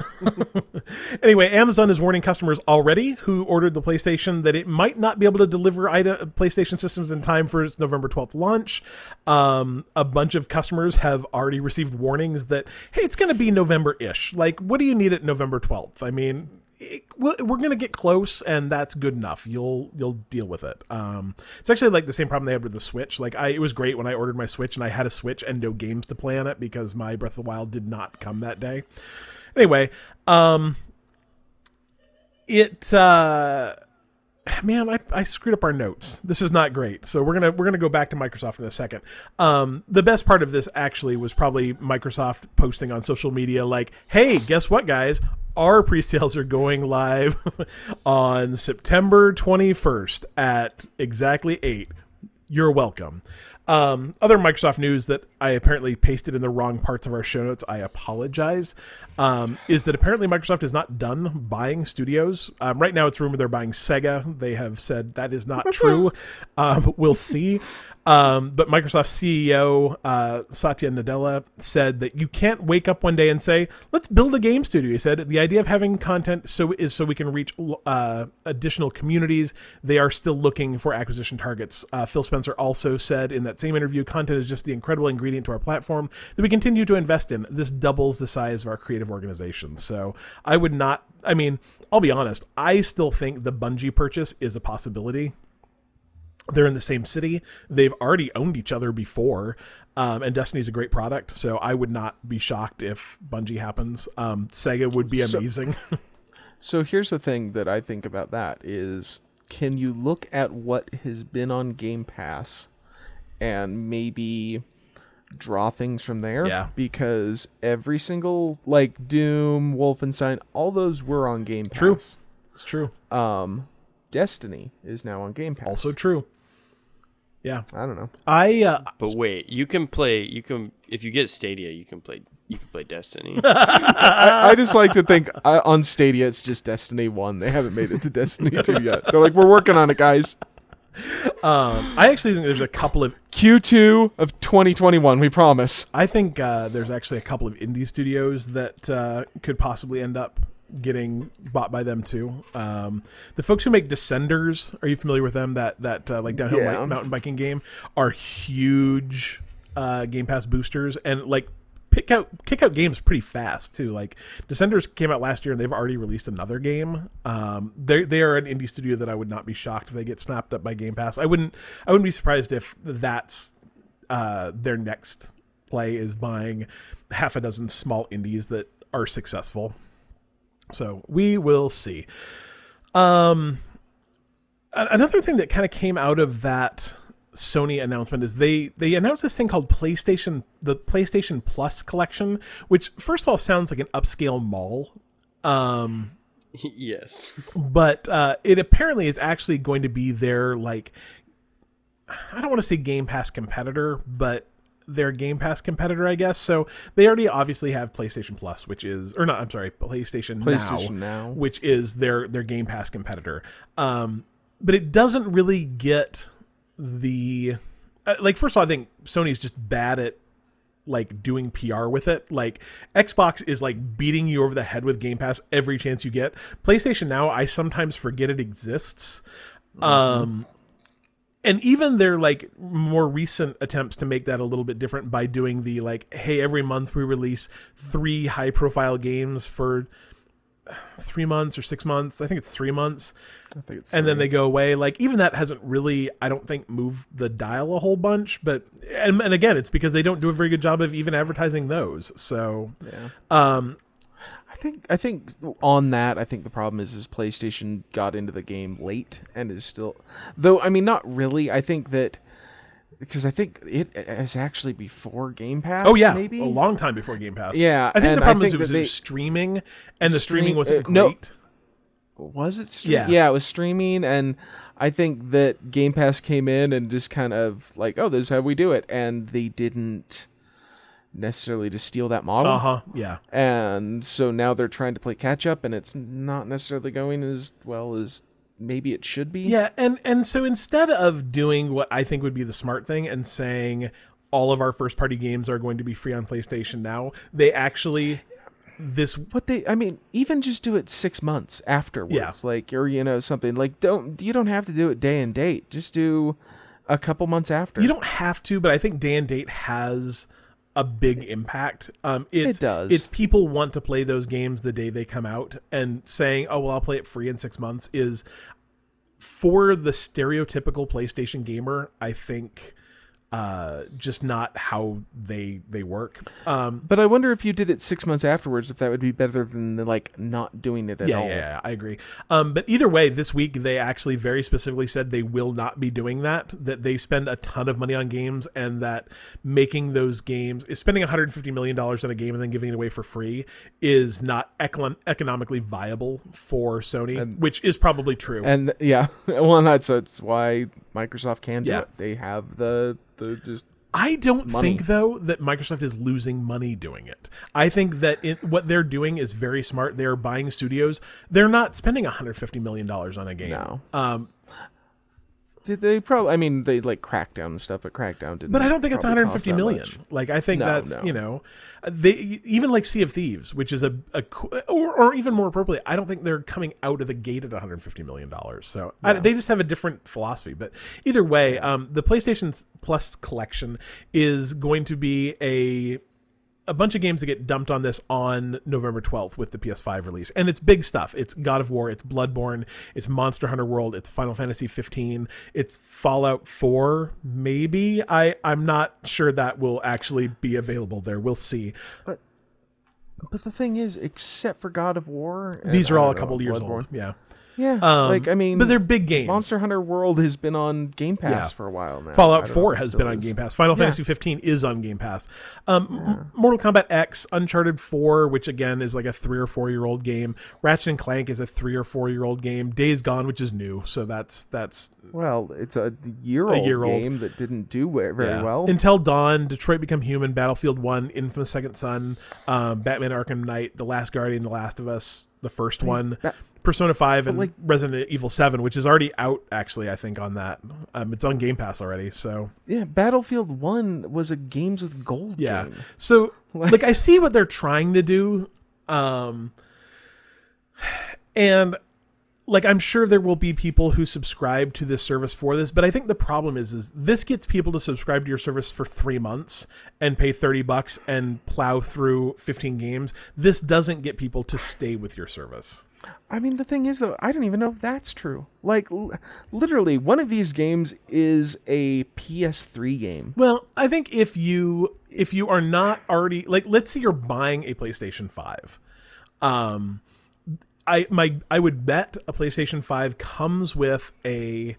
anyway, Amazon is warning customers already who ordered the PlayStation that it might not be able to deliver item, PlayStation systems in time for its November 12th launch. Um, a bunch of customers have already received warnings that hey, it's going to be November-ish. Like, what do you need at November 12th? I mean. It, we're we're gonna get close, and that's good enough. You'll you'll deal with it. Um, it's actually like the same problem they had with the Switch. Like I, it was great when I ordered my Switch and I had a Switch and no games to play on it because my Breath of the Wild did not come that day. Anyway, um, it uh, man, I, I screwed up our notes. This is not great. So we're gonna we're gonna go back to Microsoft in a second. Um, the best part of this actually was probably Microsoft posting on social media like, "Hey, guess what, guys? Our pre-sales are going live on September 21st at exactly eight. You're welcome." Um, other Microsoft news that I apparently pasted in the wrong parts of our show notes. I apologize. Um, is that apparently Microsoft is not done buying studios? Um, right now, it's rumored they're buying Sega. They have said that is not true. Um, we'll see. Um, but Microsoft CEO uh, Satya Nadella said that you can't wake up one day and say, "Let's build a game studio." He said the idea of having content so is so we can reach uh, additional communities. They are still looking for acquisition targets. Uh, Phil Spencer also said in that same interview, "Content is just the incredible ingredient to our platform that we continue to invest in. This doubles the size of our creative organization." So I would not. I mean, I'll be honest. I still think the Bungie purchase is a possibility they're in the same city. They've already owned each other before, um, and Destiny's a great product. So I would not be shocked if Bungie happens. Um, Sega would be So- amazing. So here's the thing that I think about that is can you look at what has been on Game Pass and maybe draw things from there? Yeah. Because every single like Doom, Wolfenstein, all those were on Game Pass. True. it's true. Um Destiny is now on Game Pass. Also true. Yeah, I don't know. I uh, But wait, you can play. You can if you get Stadia, you can play. You can play Destiny. I, I just like to think uh, on Stadia it's just Destiny 1. They haven't made it to Destiny 2 yet. They're like, we're working on it, guys. um, I actually think there's a couple of. Q2 of 2021, we promise. I think uh, there's actually a couple of indie studios that uh, could possibly end up getting bought by them too. Um, the folks who make Descenders, are you familiar with them? That that uh, like downhill Yeah. mountain biking game are huge uh, Game Pass boosters and like pick out kick out games pretty fast too. Like Descenders came out last year and they've already released another game. Um, they they are an indie studio that I would not be shocked if they get snapped up by Game Pass. I wouldn't I wouldn't be surprised if that's uh, their next play is buying half a dozen small indies that are successful. So we will see. Um, another thing that kind of came out of that Sony announcement is they they announced this thing called PlayStation the PlayStation Plus collection, which first of all sounds like an upscale mall. Um, yes. but uh, it apparently is actually going to be their like I don't want to say Game Pass competitor, but their Game Pass competitor, I guess. So they already obviously have PlayStation Plus, which is or not, I'm sorry, PlayStation, PlayStation Now, Now. which is their their Game Pass competitor. Um, but it doesn't really get the uh, like. First of all, I think Sony's just bad at like doing PR with it. Like Xbox is like beating you over the head with Game Pass every chance you get. PlayStation Now, I sometimes forget it exists. Um and even their like more recent attempts to make that a little bit different by doing the like hey every month we release three high profile games for 3 months or 6 months. I think it's 3 months I think it's and then they go away. Like even that hasn't really, I don't think, moved the dial a whole bunch. But and, and again, it's because they don't do a very good job of even advertising those. So, yeah. um, think I think on that I think the problem is is PlayStation got into the game late and is still though I mean not really I think that because I think it is actually before Game Pass oh yeah, maybe a long time before Game Pass. Yeah, I think the problem is think it was, that it was they- streaming, and the streaming Stream- wasn't uh, no. great. was it stream- Yeah. yeah it was streaming and I think that Game Pass came in and just kind of like oh this is how we do it and they didn't necessarily to steal that model Uh huh. Yeah. and so now they're trying to play catch up and it's not necessarily going as well as maybe it should be Yeah, and and so instead of doing what I think would be the smart thing and saying all of our first party games are going to be free on PlayStation now, they actually this But they, I mean, even just do it six months afterwards, Yeah. like or you know something like don't you don't have to do it day and date. Just do a couple months after. You don't have to, but I think day and date has a big impact. Um, it's, It does. It's people want to play those games the day they come out, and saying, "Oh well, I'll play it free in six months," is for the stereotypical PlayStation gamer. I think uh, just not how they they work. Um, But I wonder if you did it six months afterwards, if that would be better than like not doing it at yeah, all. yeah, yeah, I agree. Um, but either way, this week they actually very specifically said they will not be doing that. That they spend a ton of money on games, and that making those games is spending 150 million dollars on a game and then giving it away for free is not econ- economically viable for Sony, which is probably true. And yeah, well, that's that's why Microsoft can do Yeah. it. They have the the just I don't Money. think though that Microsoft is losing money doing it. I think that it, what they're doing is very smart. They're buying studios. They're not spending 150 million dollars on a game. No. Um, Did they probably? I mean, they like Crackdown and stuff, but Crackdown didn't. but I don't think it's probably 150 cost that million. Like I think No, that's no. you know, they even like Sea of Thieves, which is a, a or, or even more appropriately, I don't think they're coming out of the gate at 150 million dollars. So I, they just have a different philosophy. But either way, um, the PlayStation Plus collection is going to be a a bunch of games that get dumped on this on November 12th with the PS5 release. And it's big stuff. It's God of War, it's Bloodborne, it's Monster Hunter World, it's Final Fantasy 15, it's Fallout 4, maybe. I I'm not sure that will actually be available there. We'll see. But the thing is, except for God of War, These are all a couple know, years Bloodborne- old. Yeah. Yeah, Um, like I mean, but they're big games. Monster Hunter World has been on Game Pass Yeah. for a while now. Fallout 4 has been on. Game Pass. Final Yeah. Fantasy 15 is on Game Pass. Um, M- Mortal Kombat X, Uncharted 4, which again is like a three or four year old game. Ratchet and Clank is a three or four year old game. Days Gone, which is new, so that's that's Well, it's a year-old year-old. game that didn't do very yeah. well. Until Dawn, Detroit Become Human, Battlefield 1, Infamous Second Son, um, Batman Arkham Knight, The Last Guardian, The Last of Us, the first one. Ba- Persona 5 and like- Resident Evil 7, which is already out actually, I think on that. Um, it's on Game Pass already, so yeah, Battlefield One was a games with gold Yeah. game. So Like- like I see what they're trying to do. Um and like I'm sure there will be people who subscribe to this service for this, but I think the problem is is this gets people to subscribe to your service for 3 months and pay 30 bucks and plow through 15 games. This doesn't get people to stay with your service. I mean, the thing is, though, I don't even know if that's true. Like, l- literally, one of these games is a PS3 game. Well, I think if you if you are not already like let's say you're buying a PlayStation 5. Um I my I would bet a PlayStation 5 comes with a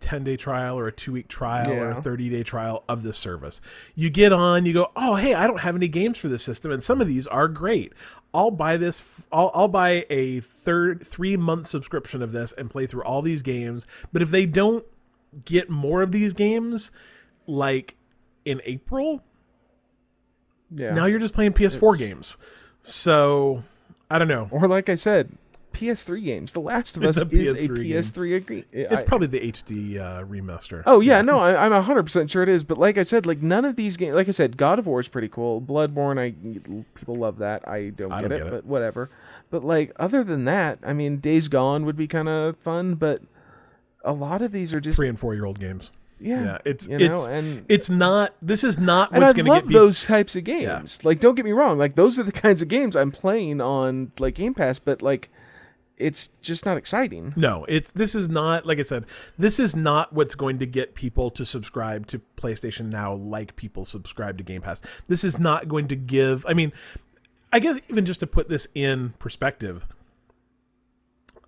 10 day trial or a two week trial or a 30 day trial of this service. You get on, you go, oh, hey, I don't have any games for this system, and some of these are great. I'll buy this, I'll, I'll buy a third three month subscription of this and play through all these games. But if they don't get more of these games, like in April, Yeah. now you're just playing PS4 It's- games. So I don't know. or like I said, PS3 games. The Last of Us a is a PS3 game. PS3 agree. It's probably the HD uh, remaster. Oh yeah, no, I, I'm hundred percent sure it is. But like I said, like none of these games. Like I said, God of War is pretty cool. Bloodborne, I people love that. I don't, I get, don't it, get it. but whatever. But like other than that, I mean, Days Gone would be kind of fun. But a lot of these are just three and four year old games. yeah, Yeah, it's you know, it's and it's not. This is not what's going to get people. those types of games. Like, don't get me wrong. Like, those are the kinds of games I'm playing on like Game Pass. But like, it's just not exciting. No, it's this is not like I said. This is not what's going to get people to subscribe to PlayStation Now like people subscribe to Game Pass. This is not going to give. I mean, I guess even just to put this in perspective,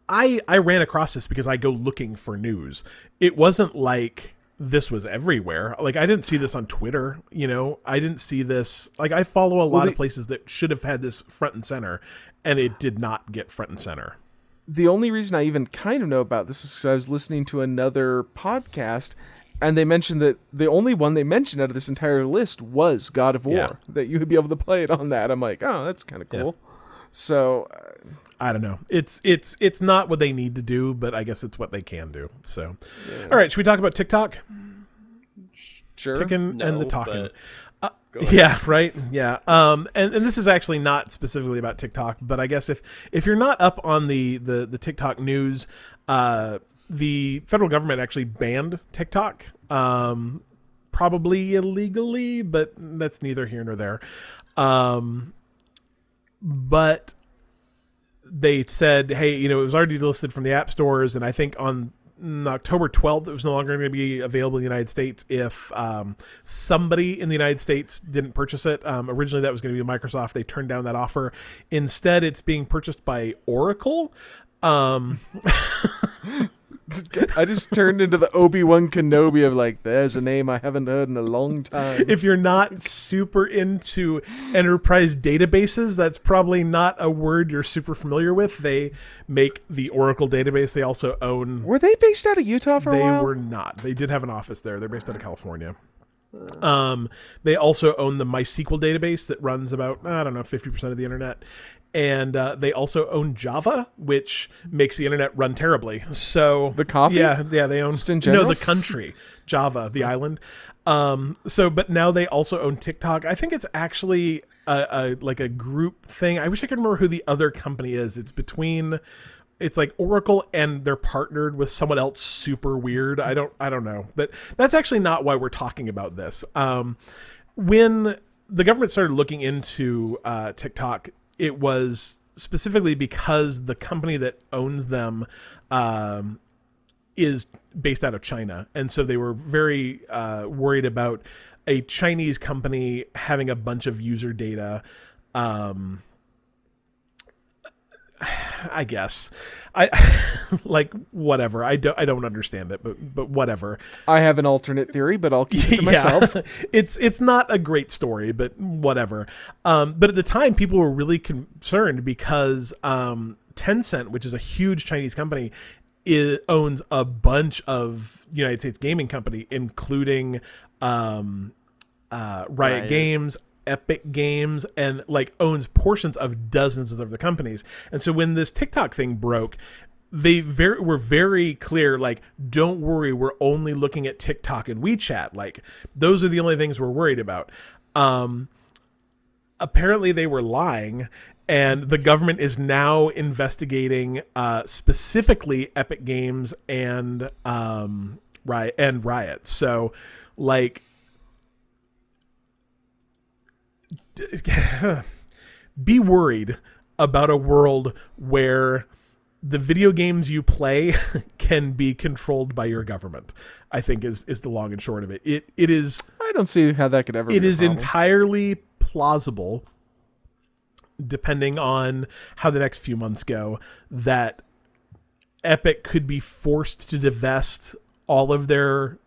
I I ran across this because I go looking for news. It wasn't like this was everywhere. Like I didn't see this on Twitter, you know. I didn't see this like I follow a lot they- of places that should have had this front and center and it did not get front and center. The only reason I even kind of know about this is because I was listening to another podcast, and they mentioned that the only one they mentioned out of this entire list was God of War. Yeah. That you would be able to play it on that. I'm like, oh, that's kind of Yeah. cool. So, uh, I don't know. It's it's it's not what they need to do, but I guess it's what they can do. So, all right, should we talk about TikTok? sure. Ticking and the No, talking. Yeah, right. Yeah. Um, and, and this is actually not specifically about TikTok, but I guess if if you're not up on the the the TikTok news, uh, the federal government actually banned TikTok. Um, probably illegally, but that's neither here nor there. Um, but they said, hey, you know, it was already listed from the app stores, and I think on October 12th, it was no longer going to be available in the United States if um, somebody in the United States didn't purchase it. Um, originally, that was going to be Microsoft. They turned down that offer. Instead, it's being purchased by Oracle. Um, I just turned into the Obi Wan Kenobi of like, there's a name I haven't heard in a long time. if you're not super into enterprise databases, that's probably not a word you're super familiar with. They make the Oracle database. They also own. were they based out of Utah for a They were not. They did have an office there. They're based out of California. Um, they also own the MySQL database that runs about I don't know fifty percent of the internet, and uh, they also own Java, which makes the internet run terribly. So The coffee? yeah, yeah, they own Just in no the country, Java, the island. Um, so but now they also own TikTok. I think it's actually a, a like a group thing. I wish I could remember who the other company is. It's between it's like Oracle and they're partnered with someone else super weird. I don't I don't know. But that's actually not why we're talking about this. Um when the government started looking into uh, TikTok, it was specifically because the company that owns them um, is based out of China, and so they were very uh, worried about a Chinese company having a bunch of user data. Um, I guess I like whatever. I don't I don't understand it, but but whatever. I have an alternate theory, but I'll keep it to myself. it's it's not a great story, but whatever. Um, but at the time, people were really concerned because um, Tencent, which is a huge Chinese company, it owns a bunch of United States gaming company, including um, uh, Riot Riot. Games. Epic Games and like owns portions of dozens of the companies. And so when this TikTok thing broke, they very were very clear like don't worry we're only looking at tiktok and wechat. Like those are the only things we're worried about. Um apparently they were lying and the government is now investigating uh specifically epic games and um riot and riot. So like be worried about a world where the video games you play can be controlled by your government. I think is is the long and short of it. It it is I don't see how that could ever. it is entirely plausible depending on how the next few months go that Epic could be forced to divest all of their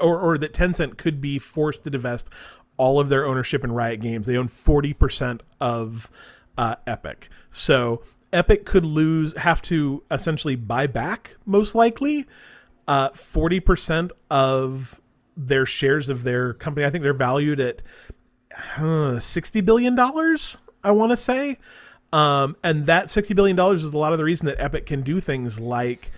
or, or that Tencent could be forced to divest all of their ownership in Riot Games. They own 40% of uh, Epic. So Epic could lose, have to essentially buy back, most likely, uh, 40% of their shares of their company. I think they're valued at uh, $60 billion, I want to say. Um, and that $60 billion is a lot of the reason that Epic can do things like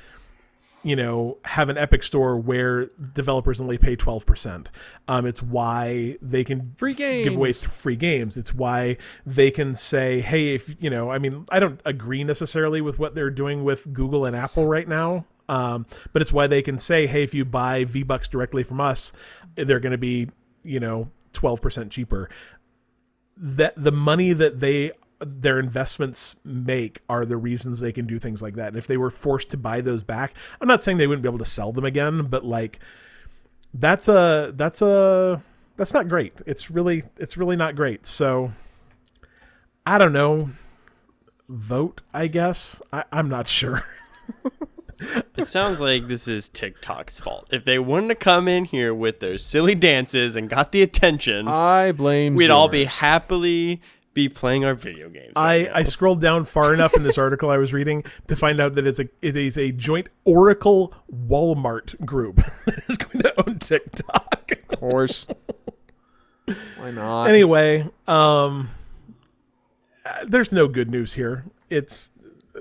you know, have an Epic store where developers only pay 12%. Um, it's why they can Free f- give away free games. It's why they can say, hey, if, you know, I mean, I don't agree necessarily with what they're doing with Google and Apple right now. Um, but it's why they can say, hey, if you buy V Bucks directly from us, they're going to be, you know, 12% cheaper. That the money that they their investments make are the reasons they can do things like that. And if they were forced to buy those back, I'm not saying they wouldn't be able to sell them again, but like that's a that's a that's not great. It's really it's really not great. So I don't know. Vote, I guess. I, I'm not sure. It sounds like this is TikTok's fault. If they wouldn't have come in here with their silly dances and got the attention, I blame. we'd all be happily be playing our video games. right I. I scrolled down far enough in this article I was reading to find out that it's a it is a joint Oracle Walmart group that is going to own TikTok. Of course. Why not? anyway, um, there's no good news here. It's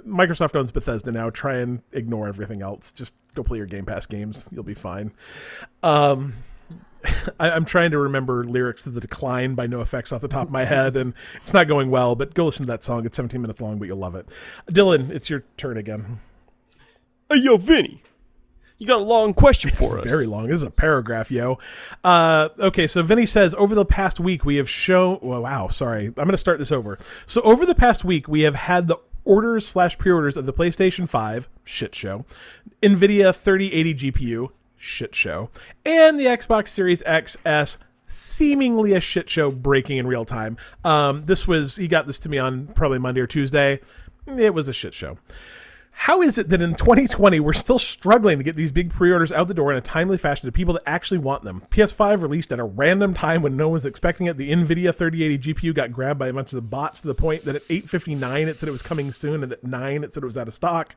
Microsoft owns Bethesda now. Try and ignore everything else. Just go play your Game Pass games. You'll be fine. Um, I, I'm trying to remember lyrics to the Decline by NOFX off the top of my head, and it's not going well. But go listen to that song. It's 17 minutes long, but you'll love it. Dylan, it's your turn again. Hey, yo, Vinny, you got a long question for us. Very long. This is a paragraph, yo. Uh, okay, so Vinny says over the past week we have shown. Well, wow, sorry. I'm going to start this over. So over the past week we have had the orders slash pre-orders of the PlayStation 5 shit show, Nvidia 3080 GPU shit show, and the Xbox Series XS seemingly a shit show breaking in real time. Um, this was he got this to me on probably Monday or Tuesday. It was a shit show. How is it that in 2020 we're still struggling to get these big pre-orders out the door in a timely fashion to people that actually want them? PS5 released at a random time when no one's expecting it. The Nvidia 3080 GPU got grabbed by a bunch of the bots to the point that at 8:59 it said it was coming soon, and at 9 it said it was out of stock.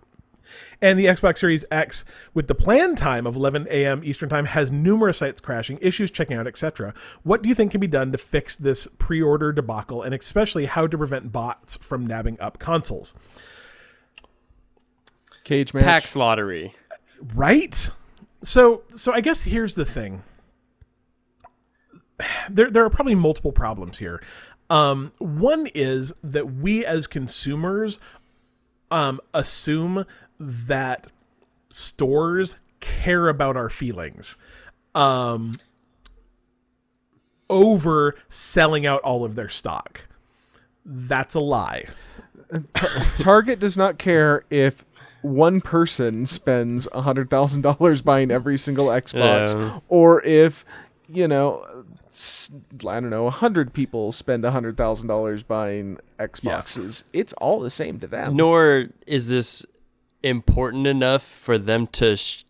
And the Xbox Series X, with the planned time of 11 a.m. Eastern Time, has numerous sites crashing, issues checking out, etc. What do you think can be done to fix this pre order debacle, and especially how to prevent bots from nabbing up consoles? Cage match. PAX lottery. Right? So so I guess here's the thing. There there are probably multiple problems here. Um, one is that we as consumers um, assume that stores care about our feelings um, over selling out all of their stock. That's a lie. Target does not care if one person spends hundred thousand dollars buying every single Xbox, Yeah. or if you know, I don't know, hundred people spend hundred thousand dollars buying Xboxes. It's all the same to them. Nor is this important enough for them to sh-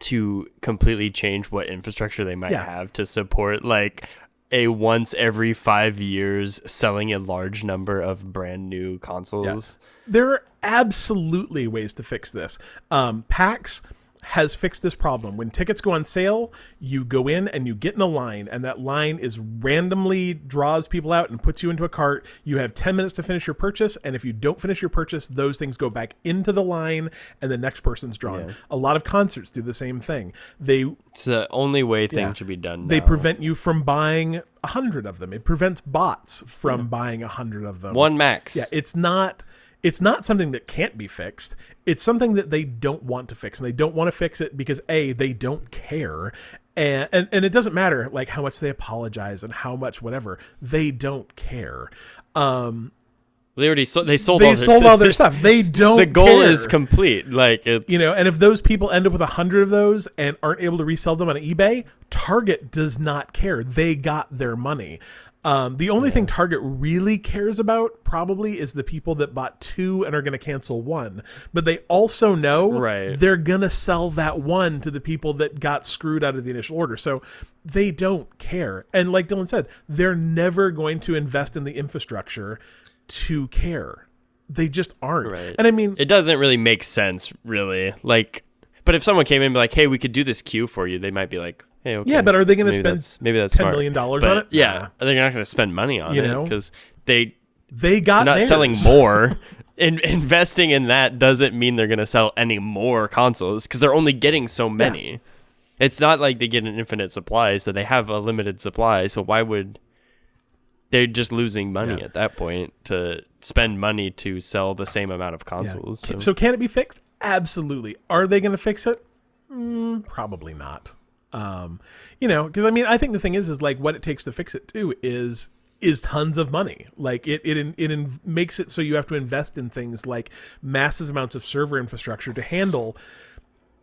to completely change what infrastructure they might Yeah. have to support like a once every five years selling a large number of brand new consoles. There are absolutely ways to fix this. Um, PAX has fixed this problem. When tickets go on sale, you go in and you get in a line, and that line is randomly draws people out and puts you into a cart. You have 10 minutes to finish your purchase, and if you don't finish your purchase, those things go back into the line, and the next person's drawn. Yeah. A lot of concerts do the same thing. They It's the only way thing Yeah. should be done. they prevent you from buying a hundred of them. It prevents bots from buying a hundred of them. one max. Yeah, it's not it's not something that can't be fixed. It's something that they don't want to fix, and they don't want to fix it because a they don't care, and and, and it doesn't matter like how much they apologize and how much whatever they don't care. Um, They already sold. They sold. they all their sold all their stuff. They don't. The goal care. is complete. Like it's You know, and if those people end up with a hundred of those and aren't able to resell them on eBay, Target does not care. They got their money. Um, the only thing Target really cares about probably is the people that bought two and are going to cancel one. But they also know Right. they're going to sell that one to the people that got screwed out of the initial order. So they don't care. And like Dylan said, they're never going to invest in the infrastructure to care. They just aren't. Right. And I mean, it doesn't really make sense, really. Like, but if someone came in and be like, "Hey, we could do this queue for you," they might be like, "Hey, okay." Yeah, but are they gonna spend that's- maybe that's 10 smart. million dollars But, on it? Yeah, they're not going to spend money on You it because they they got not theirs. selling more. In, investing in that doesn't mean they're going to sell any more consoles because they're only getting so many. It's not like they get an infinite supply, so they have a limited supply. So why would they're just losing money Yeah. at that point to spend money to sell the same amount of consoles? Ca- So- So can it be fixed? Absolutely. Are they going to fix it? Mm, probably not. Um, you know, because I mean, I think the thing is, is like what it takes to fix it too is is tons of money. Like it it it in, makes it so you have to invest in things like massive amounts of server infrastructure to handle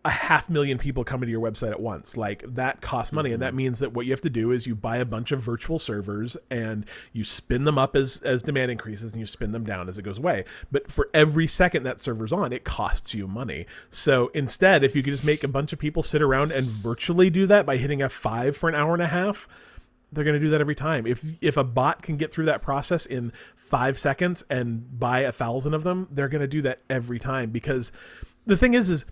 a half million people coming to your website at once. Like that costs money, and that mm-hmm. means that what you have to do is you buy a bunch of virtual servers and you spin them up as as demand increases, and you spin them down as it goes away. But for every second that server's on, it costs you money. So instead, if you could just make a bunch of people sit around and virtually do that by hitting F5 for an hour and a half, they're going to do that every time. If if a bot can get through that process in five seconds and buy a thousand of them, they're going to do that every time because the thing is is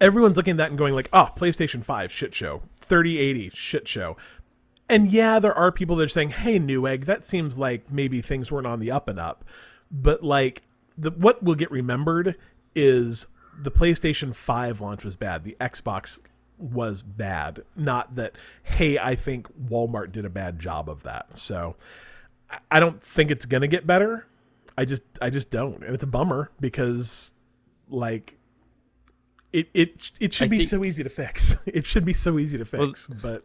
everyone's looking at that and going like, oh, PlayStation 5 shit show, 3080 shit show. And yeah, there are people that are saying, hey, Newegg, that seems like maybe things weren't on the up and up. But like, the what will get remembered is the PlayStation 5 launch was bad. The Xbox was bad. Not that, hey, I think Walmart did a bad job of that. So I- don't think it's gonna get better. I just I just don't. And it's a bummer because like it it it should I be think- so easy to fix. It should be so easy to fix. but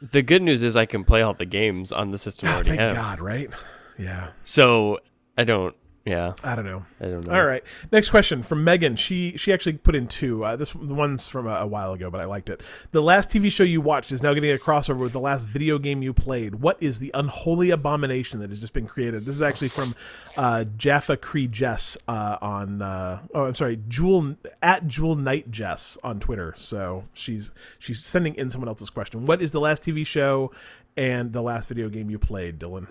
the good news is I can play all the games on the system I oh, already thank have. God, right? Yeah. So I don't. Yeah, I don't know. I don't know. All right. Next question from Megan. She she actually put in two. Uh, this the one's from a, a while ago, but I liked it. The last TV show you watched is now getting a crossover with the last video game you played. What is the unholy abomination that has just been created? This is actually from uh, Jaffa Cree Jess uh, on. Uh, oh, I'm sorry, Jewel at Jewel Knight Jess on Twitter. So she's she's sending in someone else's question. What is the last TV show and the last video game you played, Dylan?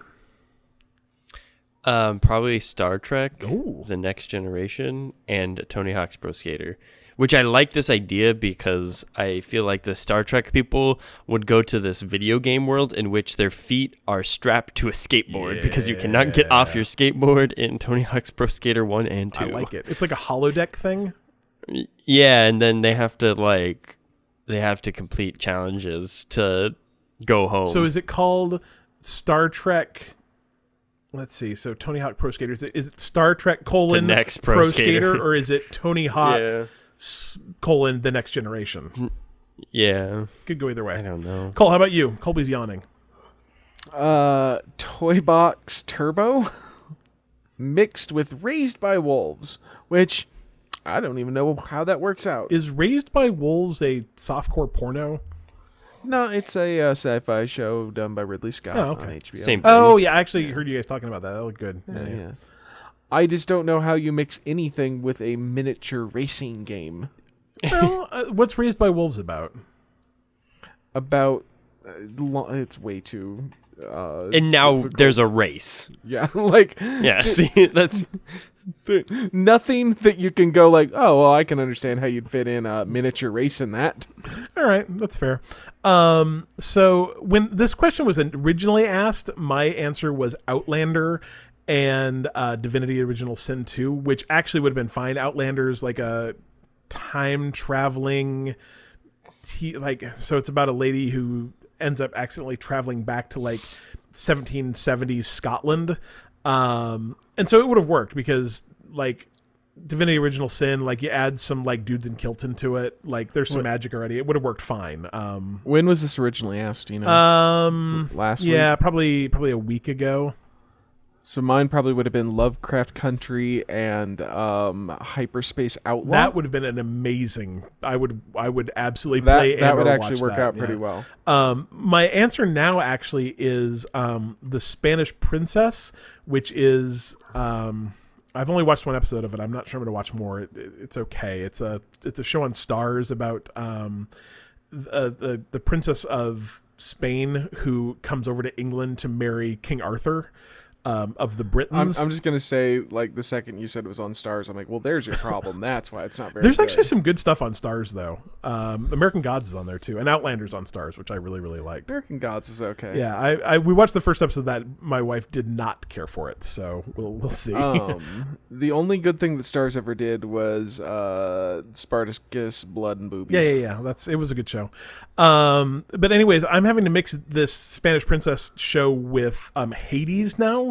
Um, probably Star Trek, Ooh. The Next Generation, and Tony Hawk's Pro Skater. Which I like this idea because I feel like the Star Trek people would go to this video game world in which their feet are strapped to a skateboard because you cannot get off your skateboard in Tony Hawk's Pro Skater 1 and 2. I like it. It's like a holodeck thing. Yeah, and then they have to like they have to complete challenges to go home. So is it called Star Trek? Let's see. So Tony Hawk Pro Skater is it, is it Star Trek colon next Pro Skater. or is it Tony Hawk yeah. s- colon the next generation? Yeah. Could go either way. I don't know. Cole, how about you? Colby's yawning. Uh, Toybox Turbo mixed with Raised by Wolves, which I don't even know how that works out. Is Raised by Wolves a softcore porno? No, it's a uh, sci-fi show done by Ridley Scott Oh, okay. on HBO. Same thing. Oh yeah, I actually heard you guys talking about that. That looked good. Yeah, yeah. I just don't know how you mix anything with a miniature racing game well, uh, what's Raised by Wolves about? about. Uh, lo- it's way too. Uh, And now difficult. there's a race. yeah, like Yeah, see, that's nothing that you can go like, oh well, I can understand how you'd fit in a miniature race in that. All right, that's fair. Um, so when this question was originally asked, my answer was Outlander and uh, Divinity: Original Sin 2, which actually would have been fine. Outlander's like a time traveling, t- like so it's about a lady who ends up accidentally traveling back to like 1770s Scotland, um, and so it would have worked because like Divinity Original Sin, like you add some like dudes in Kilton to it, like there's some What- magic already. It would have worked fine. Um, When was this originally asked? You know, um, last yeah, week. probably probably a week ago. So mine probably would have been Lovecraft Country and um, Hyperspace Outlaw. That would have been an amazing. I would I would absolutely that, play. that would actually work that, out pretty yeah. well. Um, my answer now actually is um, the Spanish Princess, which is um, I've only watched one episode of it. I'm not sure I'm going to watch more. It, it- it's okay. It's a it's a show on Starz about um, the, the the princess of Spain who comes over to England to marry King Arthur um, of the I'm, Britons. I'm just gonna say, like the second you said it was on Starz, I'm like, well, there's your problem. That's why it's not very. There's good. actually some good stuff on Starz though. Um, American Gods is on there too, and Outlander's on Starz, which I really really liked. American Gods was okay. Yeah, I, I we watched the first episode of that. My wife did not care for it, so we'll we'll see. Um, the only good thing that Starz ever did was uh, Spartacus, Blood and Boobies. yeah, yeah, yeah. That's it was a good show. Um, but anyways, I'm having to mix this Spanish Princess show with um, Hades now,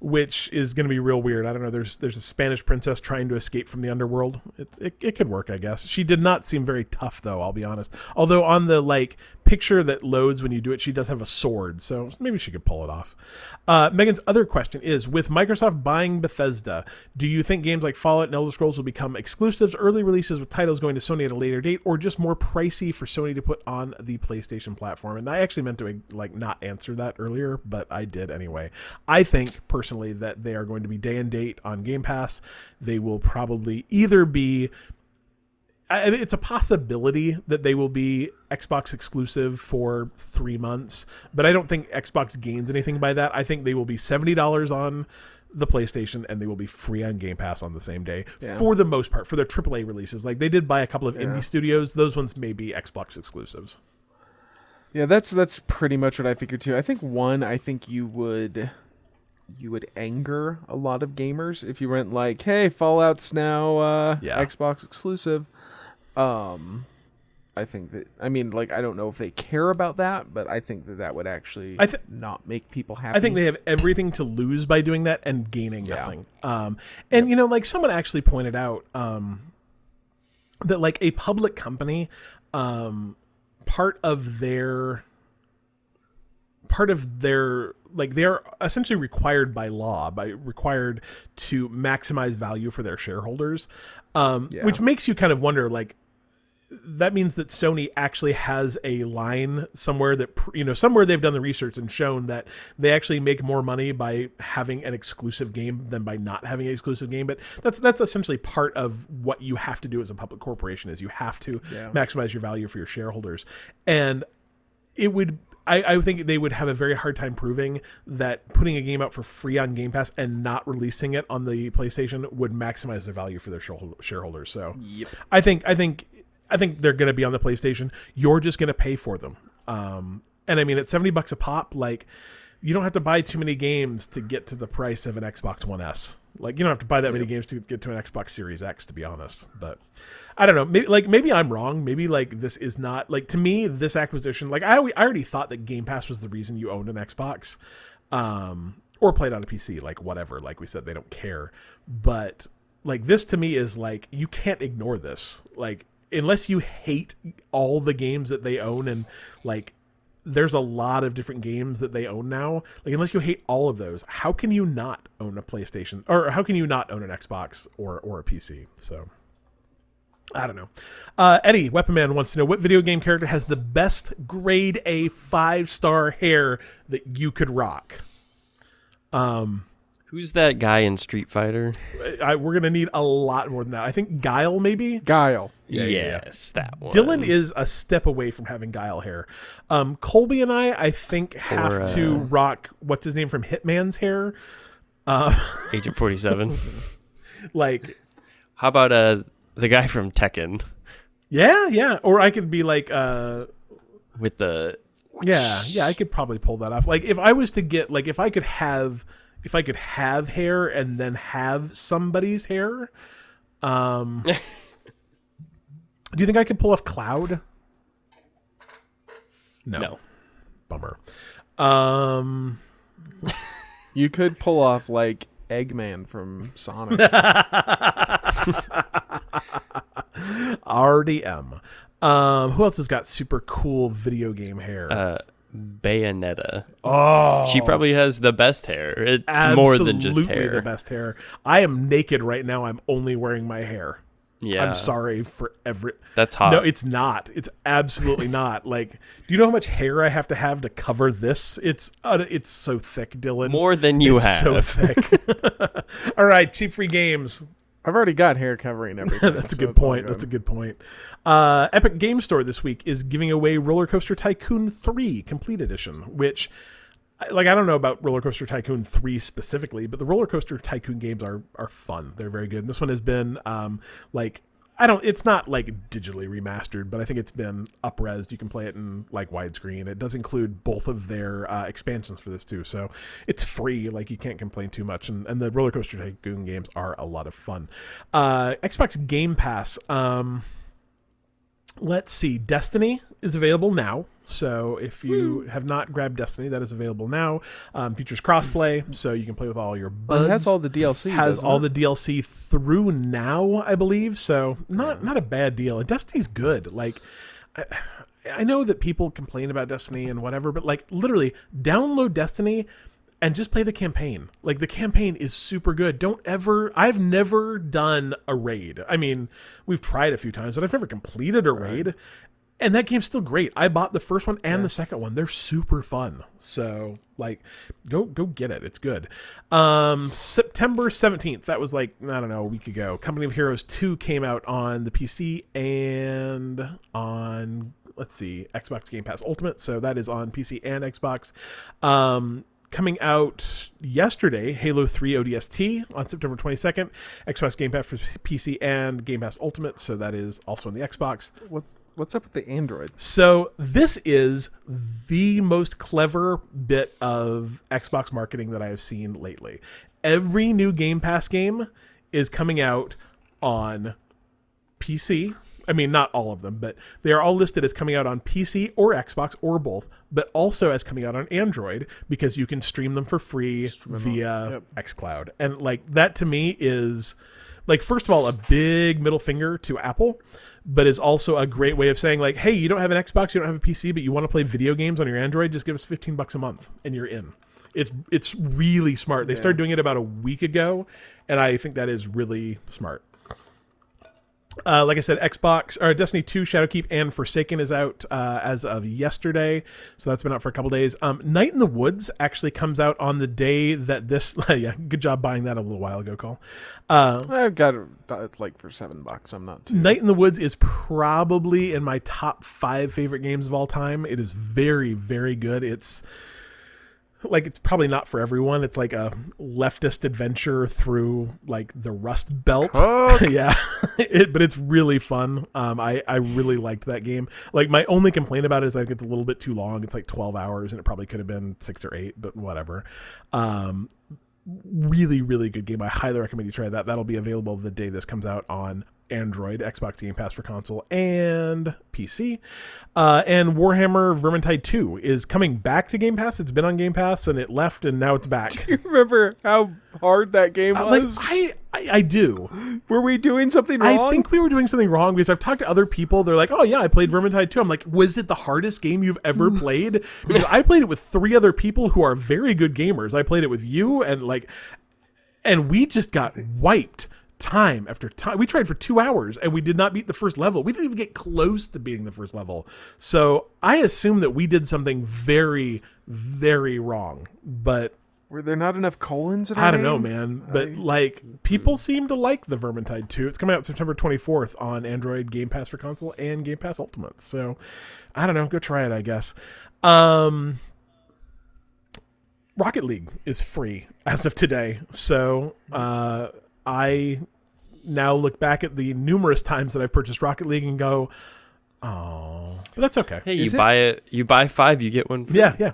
which is going to be real weird. I don't know. There's there's a Spanish princess trying to escape from the underworld. It, it it could work, I guess. She did not seem very tough though. I'll be honest. Although on the like picture that loads when you do it, she does have a sword, so maybe she could pull it off. Uh, Megan's other question is: With Microsoft buying Bethesda, do you think games like Fallout and Elder Scrolls will become exclusives, early releases with titles going to Sony at a later date, or just more pricey for Sony to put on the PlayStation platform? And I actually meant to like not answer that earlier, but I did anyway. I think personally that they are going to be day and date on Game Pass. They will probably either be I, I mean, it's a possibility that they will be Xbox exclusive for three months, but I don't think Xbox gains anything by that. I think they will be seventy dollars on the PlayStation and they will be free on Game Pass on the same day Yeah. for the most part for their AAA releases. Like they did buy a couple of Yeah. indie studios; those ones may be Xbox exclusives. Yeah, that's that's pretty much what I figured too. I think one, I think you would you would anger a lot of gamers if you went like, "Hey, Fallout's now uh Yeah. Xbox exclusive." Um I think that I mean like I don't know if they care about that, but I think that that would actually I thi- not make people happy. I think they have everything to lose by doing that and gaining Yeah. nothing. Um, and you know, like someone actually pointed out um, that like a public company, um, part of their part of their like they're essentially required by law by required to maximize value for their shareholders um, Yeah. which makes you kind of wonder like that means that Sony actually has a line somewhere that you know somewhere they've done the research and shown that they actually make more money by having an exclusive game than by not having an exclusive game but that's that's essentially part of what you have to do as a public corporation is you have to Yeah. maximize your value for your shareholders and it would I, I think they would have a very hard time proving that putting a game out for free on Game Pass and not releasing it on the PlayStation would maximize the value for their shareholders. So Yep. I think I think I think they're going to be on the PlayStation. You're just going to pay for them. Um, and I mean, at seventy bucks a pop, like you don't have to buy too many games to get to the price of an Xbox One S. Like you don't have to buy that many games to get to an Xbox Series X, to be honest. But I don't know. Maybe like maybe I'm wrong. Maybe like this is not like to me this acquisition. Like I I already thought that Game Pass was the reason you owned an Xbox, um, or played on a PC. Like whatever. Like we said, they don't care. But like this to me is like you can't ignore this. Like unless you hate all the games that they own and like there's a lot of different games that they own now. Like unless you hate all of those, how can you not own a PlayStation or how can you not own an Xbox or or a PC? So I don't know. Uh, Eddie Weapon Man wants to know what video game character has the best grade A five star hair that you could rock. Um, who's that guy in Street Fighter? I, we're gonna need a lot more than that. I think Guile maybe. Guile. Yeah, yeah, yeah. yes, that one. Dylan is a step away from having Guile hair. Um, Colby and I, I think, have Or, uh, to rock what's his name from Hitman's hair. Uh, Agent Forty Seven. Like, How about uh the guy from Tekken yeah, yeah. Or I could be like, uh, with the yeah, yeah. I could probably pull that off. Like, if I was to get, like, if I could have, if I could have hair and then have somebody's hair, um, do you think I could pull off Cloud? No, no. bummer. Um. You could pull off like Eggman from Sonic. RDM. Um, who else has got super cool video game hair? Uh, Bayonetta. oh, She probably has the best hair. It's more than just absolutely hair. the best hair. I am naked right now. I'm only wearing my hair. Yeah, I'm sorry for every. That's hot. No, it's not. It's absolutely not. Like, do you know how much hair I have to have to cover this? It's uh, it's so thick, Dylan. more than you it's have. so thick. All right, cheap free games. I've already got hair covering everything. That's a so good point. That's a good point. Uh, Epic Game Store this week is giving away Roller Coaster Tycoon 3 Complete Edition, which, like, I don't know about Roller Coaster Tycoon 3 specifically, but the Roller Coaster Tycoon games are are fun. They're very good. And this one has been, um, like, I don't. It's not like digitally remastered, but I think it's been upres. You can play it in like widescreen. It does include both of their uh, expansions for this too, so it's free. Like you can't complain too much. And, and the roller coaster tycoon games are a lot of fun. Uh, Xbox Game Pass. Um, let's see. Destiny is available now. So if you have not grabbed Destiny, that is available now. Um, features crossplay, so you can play with all your Well, buds it has all the DLC. has all it? the DLC through now, I believe. So not not a bad deal. And Destiny's good. Like I, I know that people complain about Destiny and whatever, but like literally download Destiny and just play the campaign. Like the campaign is super good. Don't ever I've never done a raid. I mean, we've tried a few times, but I've never completed a raid. And that game's still great. I bought the first one and the second one. They're super fun. So like go go get it. It's good. Um September 17th. That was like I don't know, a week ago. Company of Heroes 2 came out on the PC and on let's see, Xbox Game Pass Ultimate. So that is on PC and Xbox. Um coming out yesterday, Halo 3 ODST on September 22nd, Xbox Game Pass for PC and Game Pass Ultimate, so that is also on the Xbox. What's what's up with the Android? So this is the most clever bit of Xbox marketing that I have seen lately. Every new Game Pass game is coming out on PC. I mean, not all of them, but they are all listed as coming out on PC or Xbox or both, but also as coming out on Android because you can stream them for free via Yep. xCloud. And like that to me is like first of all a big middle finger to Apple, but is also a great way of saying like, hey, you don't have an Xbox, you don't have a PC, but you want to play video games on your Android, just give us 15 bucks a month and you're in. It's it's really smart. They started doing it about a week ago, and I think that is really smart. Uh, like I said, Xbox or Destiny 2 Shadowkeep and Forsaken is out uh, as of yesterday, so that's been out for a couple days. Um, Night in the Woods actually comes out on the day that this. yeah, good job buying that a little while ago, Cole. Uh, I've got it like for seven bucks. I'm not too. Night in the Woods is probably in my top five favorite games of all time. It is very, very good. It's like it's probably not for everyone. It's like a leftist adventure through like the Rust Belt. yeah, it, but it's really fun. Um, I I really liked that game. Like my only complaint about it is I think it's a little bit too long. It's like twelve hours, and it probably could have been six or eight, but whatever. Um, really really good game. I highly recommend you try that. That'll be available the day this comes out on Android, Xbox Game Pass for console, and PC. Uh, and Warhammer Vermintide 2 is coming back to Game Pass. It's been on Game Pass and it left and now it's back. Do you remember how hard that game Uh, like, was? I, I, I do. were we doing something wrong? I think we were doing something wrong because I've talked to other people. They're like, oh, yeah, I played Vermintide 2. I'm like, was it the hardest game you've ever played? Because I played it with three other people who are very good gamers. I played it with you and like, and we just got wiped time after time. We tried for two hours and we did not beat the first level. We didn't even get close to beating the first level. So I assume that we did something very, very wrong. But Were there not enough colons in I don't know, man. But like, people seem to like the Vermintide 2. It's coming out September 24th on Android, Game Pass for console, and Game Pass Ultimate. So I don't know. Go try it, I guess. Um, Rocket League is free as of today. So uh, I now look back at the numerous times that I've purchased Rocket League and go, oh, but that's okay. Hey, you it- buy it. You buy five, you get one. Free. Yeah, yeah,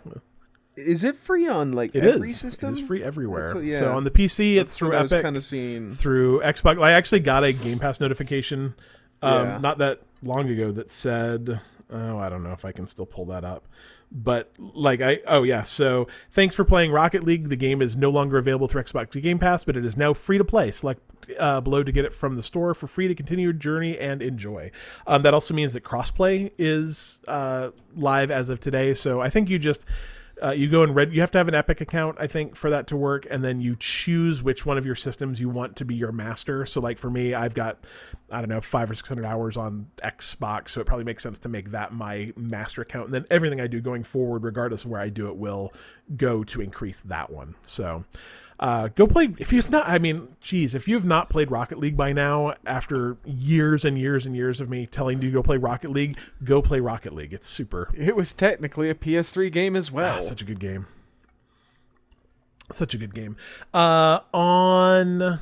Is it free on like it is. every system? It is free everywhere. That's what- yeah. So on the PC, it's through what I was Epic. kind of seeing. through Xbox. I actually got a Game Pass notification um, Yeah. not that long ago that said, oh, I don't know if I can still pull that up. But like I oh yeah, so thanks for playing Rocket League. The game is no longer available through Xbox Game Pass, but it is now free to play. Select uh, below to get it from the store for free to continue your journey and enjoy. Um, that also means that crossplay is uh, live as of today. So I think you just uh, you go and read. You have to have an Epic account, I think, for that to work, and then you choose which one of your systems you want to be your master. So, like for me, I've got I don't know five or six hundred hours on Xbox, so it probably makes sense to make that my master account, and then everything I do going forward, regardless of where I do it, will go to increase that one. So. Uh, go play if you've not. I mean, geez, if you have not played Rocket League by now, after years and years and years of me telling you to go play Rocket League, go play Rocket League. It's super. It was technically a PS3 game as Ah, well. such a good game. Such a good game. Uh, on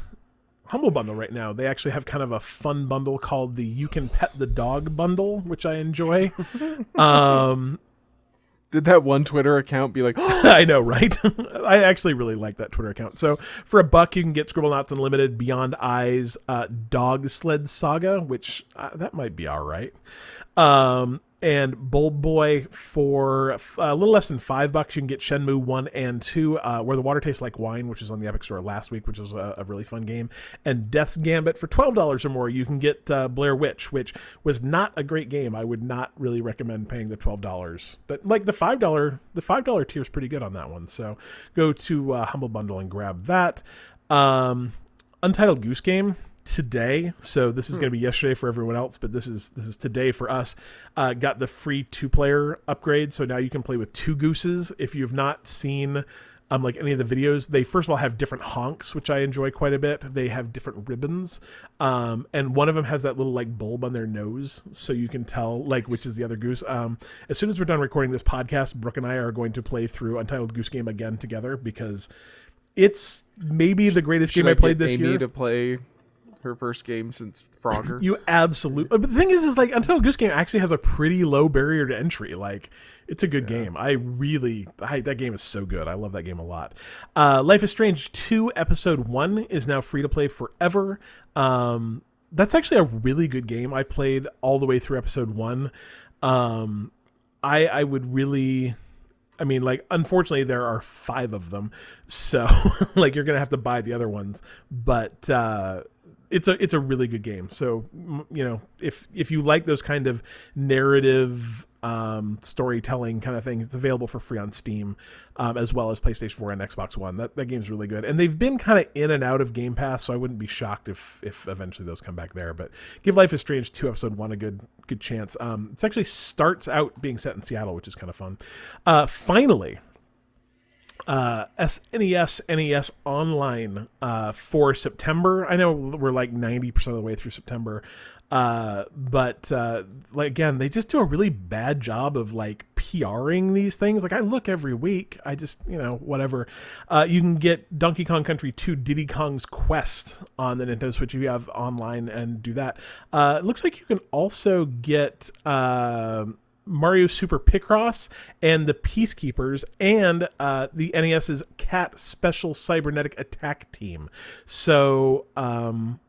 Humble Bundle right now, they actually have kind of a fun bundle called the You Can Pet the Dog bundle, which I enjoy. um, Did that one Twitter account be like, I know, right? I actually really like that Twitter account. So for a buck, you can get Scribblenauts Unlimited, Beyond Eyes, uh, Dog Sled Saga, which uh, that might be all right. Um, and Bold Boy for a little less than five bucks, you can get Shenmue one and two, uh, where the water tastes like wine, which is on the Epic Store last week, which was a, a really fun game. And Death's Gambit for twelve dollars or more, you can get uh, Blair Witch, which was not a great game. I would not really recommend paying the twelve dollars, but like the five dollar, the five dollar tier is pretty good on that one. So go to uh, Humble Bundle and grab that. Um, Untitled Goose Game today. So this is going to be yesterday for everyone else, but this is this is today for us. Uh, got the free two player upgrade, so now you can play with two gooses. If you've not seen. Um, like any of the videos, they first of all have different honks, which I enjoy quite a bit. They have different ribbons, um, and one of them has that little like bulb on their nose, so you can tell like which is the other goose. Um, as soon as we're done recording this podcast, Brooke and I are going to play through Untitled Goose Game again together because it's maybe the greatest should game I, played get this Amy year. to play her first game since Frogger? You absolutely. But the thing is, is like Untitled Goose Game actually has a pretty low barrier to entry. Like, it's a good game. I really, I, that game is so good. I love that game a lot. Uh, Life is Strange Two Episode One is now free to play forever. Um, that's actually a really good game. I played all the way through Episode One. Um, I I would really. I mean, like, unfortunately, there are five of them, so like you're gonna have to buy the other ones. But uh, it's a it's a really good game. So you know, if if you like those kind of narrative um, storytelling kind of thing. It's available for free on Steam, um, as well as PlayStation 4 and Xbox One. That that game's really good, and they've been kind of in and out of Game Pass, so I wouldn't be shocked if if eventually those come back there. But give Life is Strange two episode one a good good chance. Um, it actually starts out being set in Seattle, which is kind of fun. Uh, finally, uh, SNES NES Online uh, for September. I know we're like 90% of the way through September. Uh, but uh, like again, they just do a really bad job of like PRing these things. Like I look every week, I just you know whatever. Uh, you can get Donkey Kong Country 2 Diddy Kong's Quest on the Nintendo Switch if you have online and do that. Uh, it looks like you can also get uh, Mario Super Picross and the Peacekeepers and uh, the NES's Cat Special Cybernetic Attack Team. So um,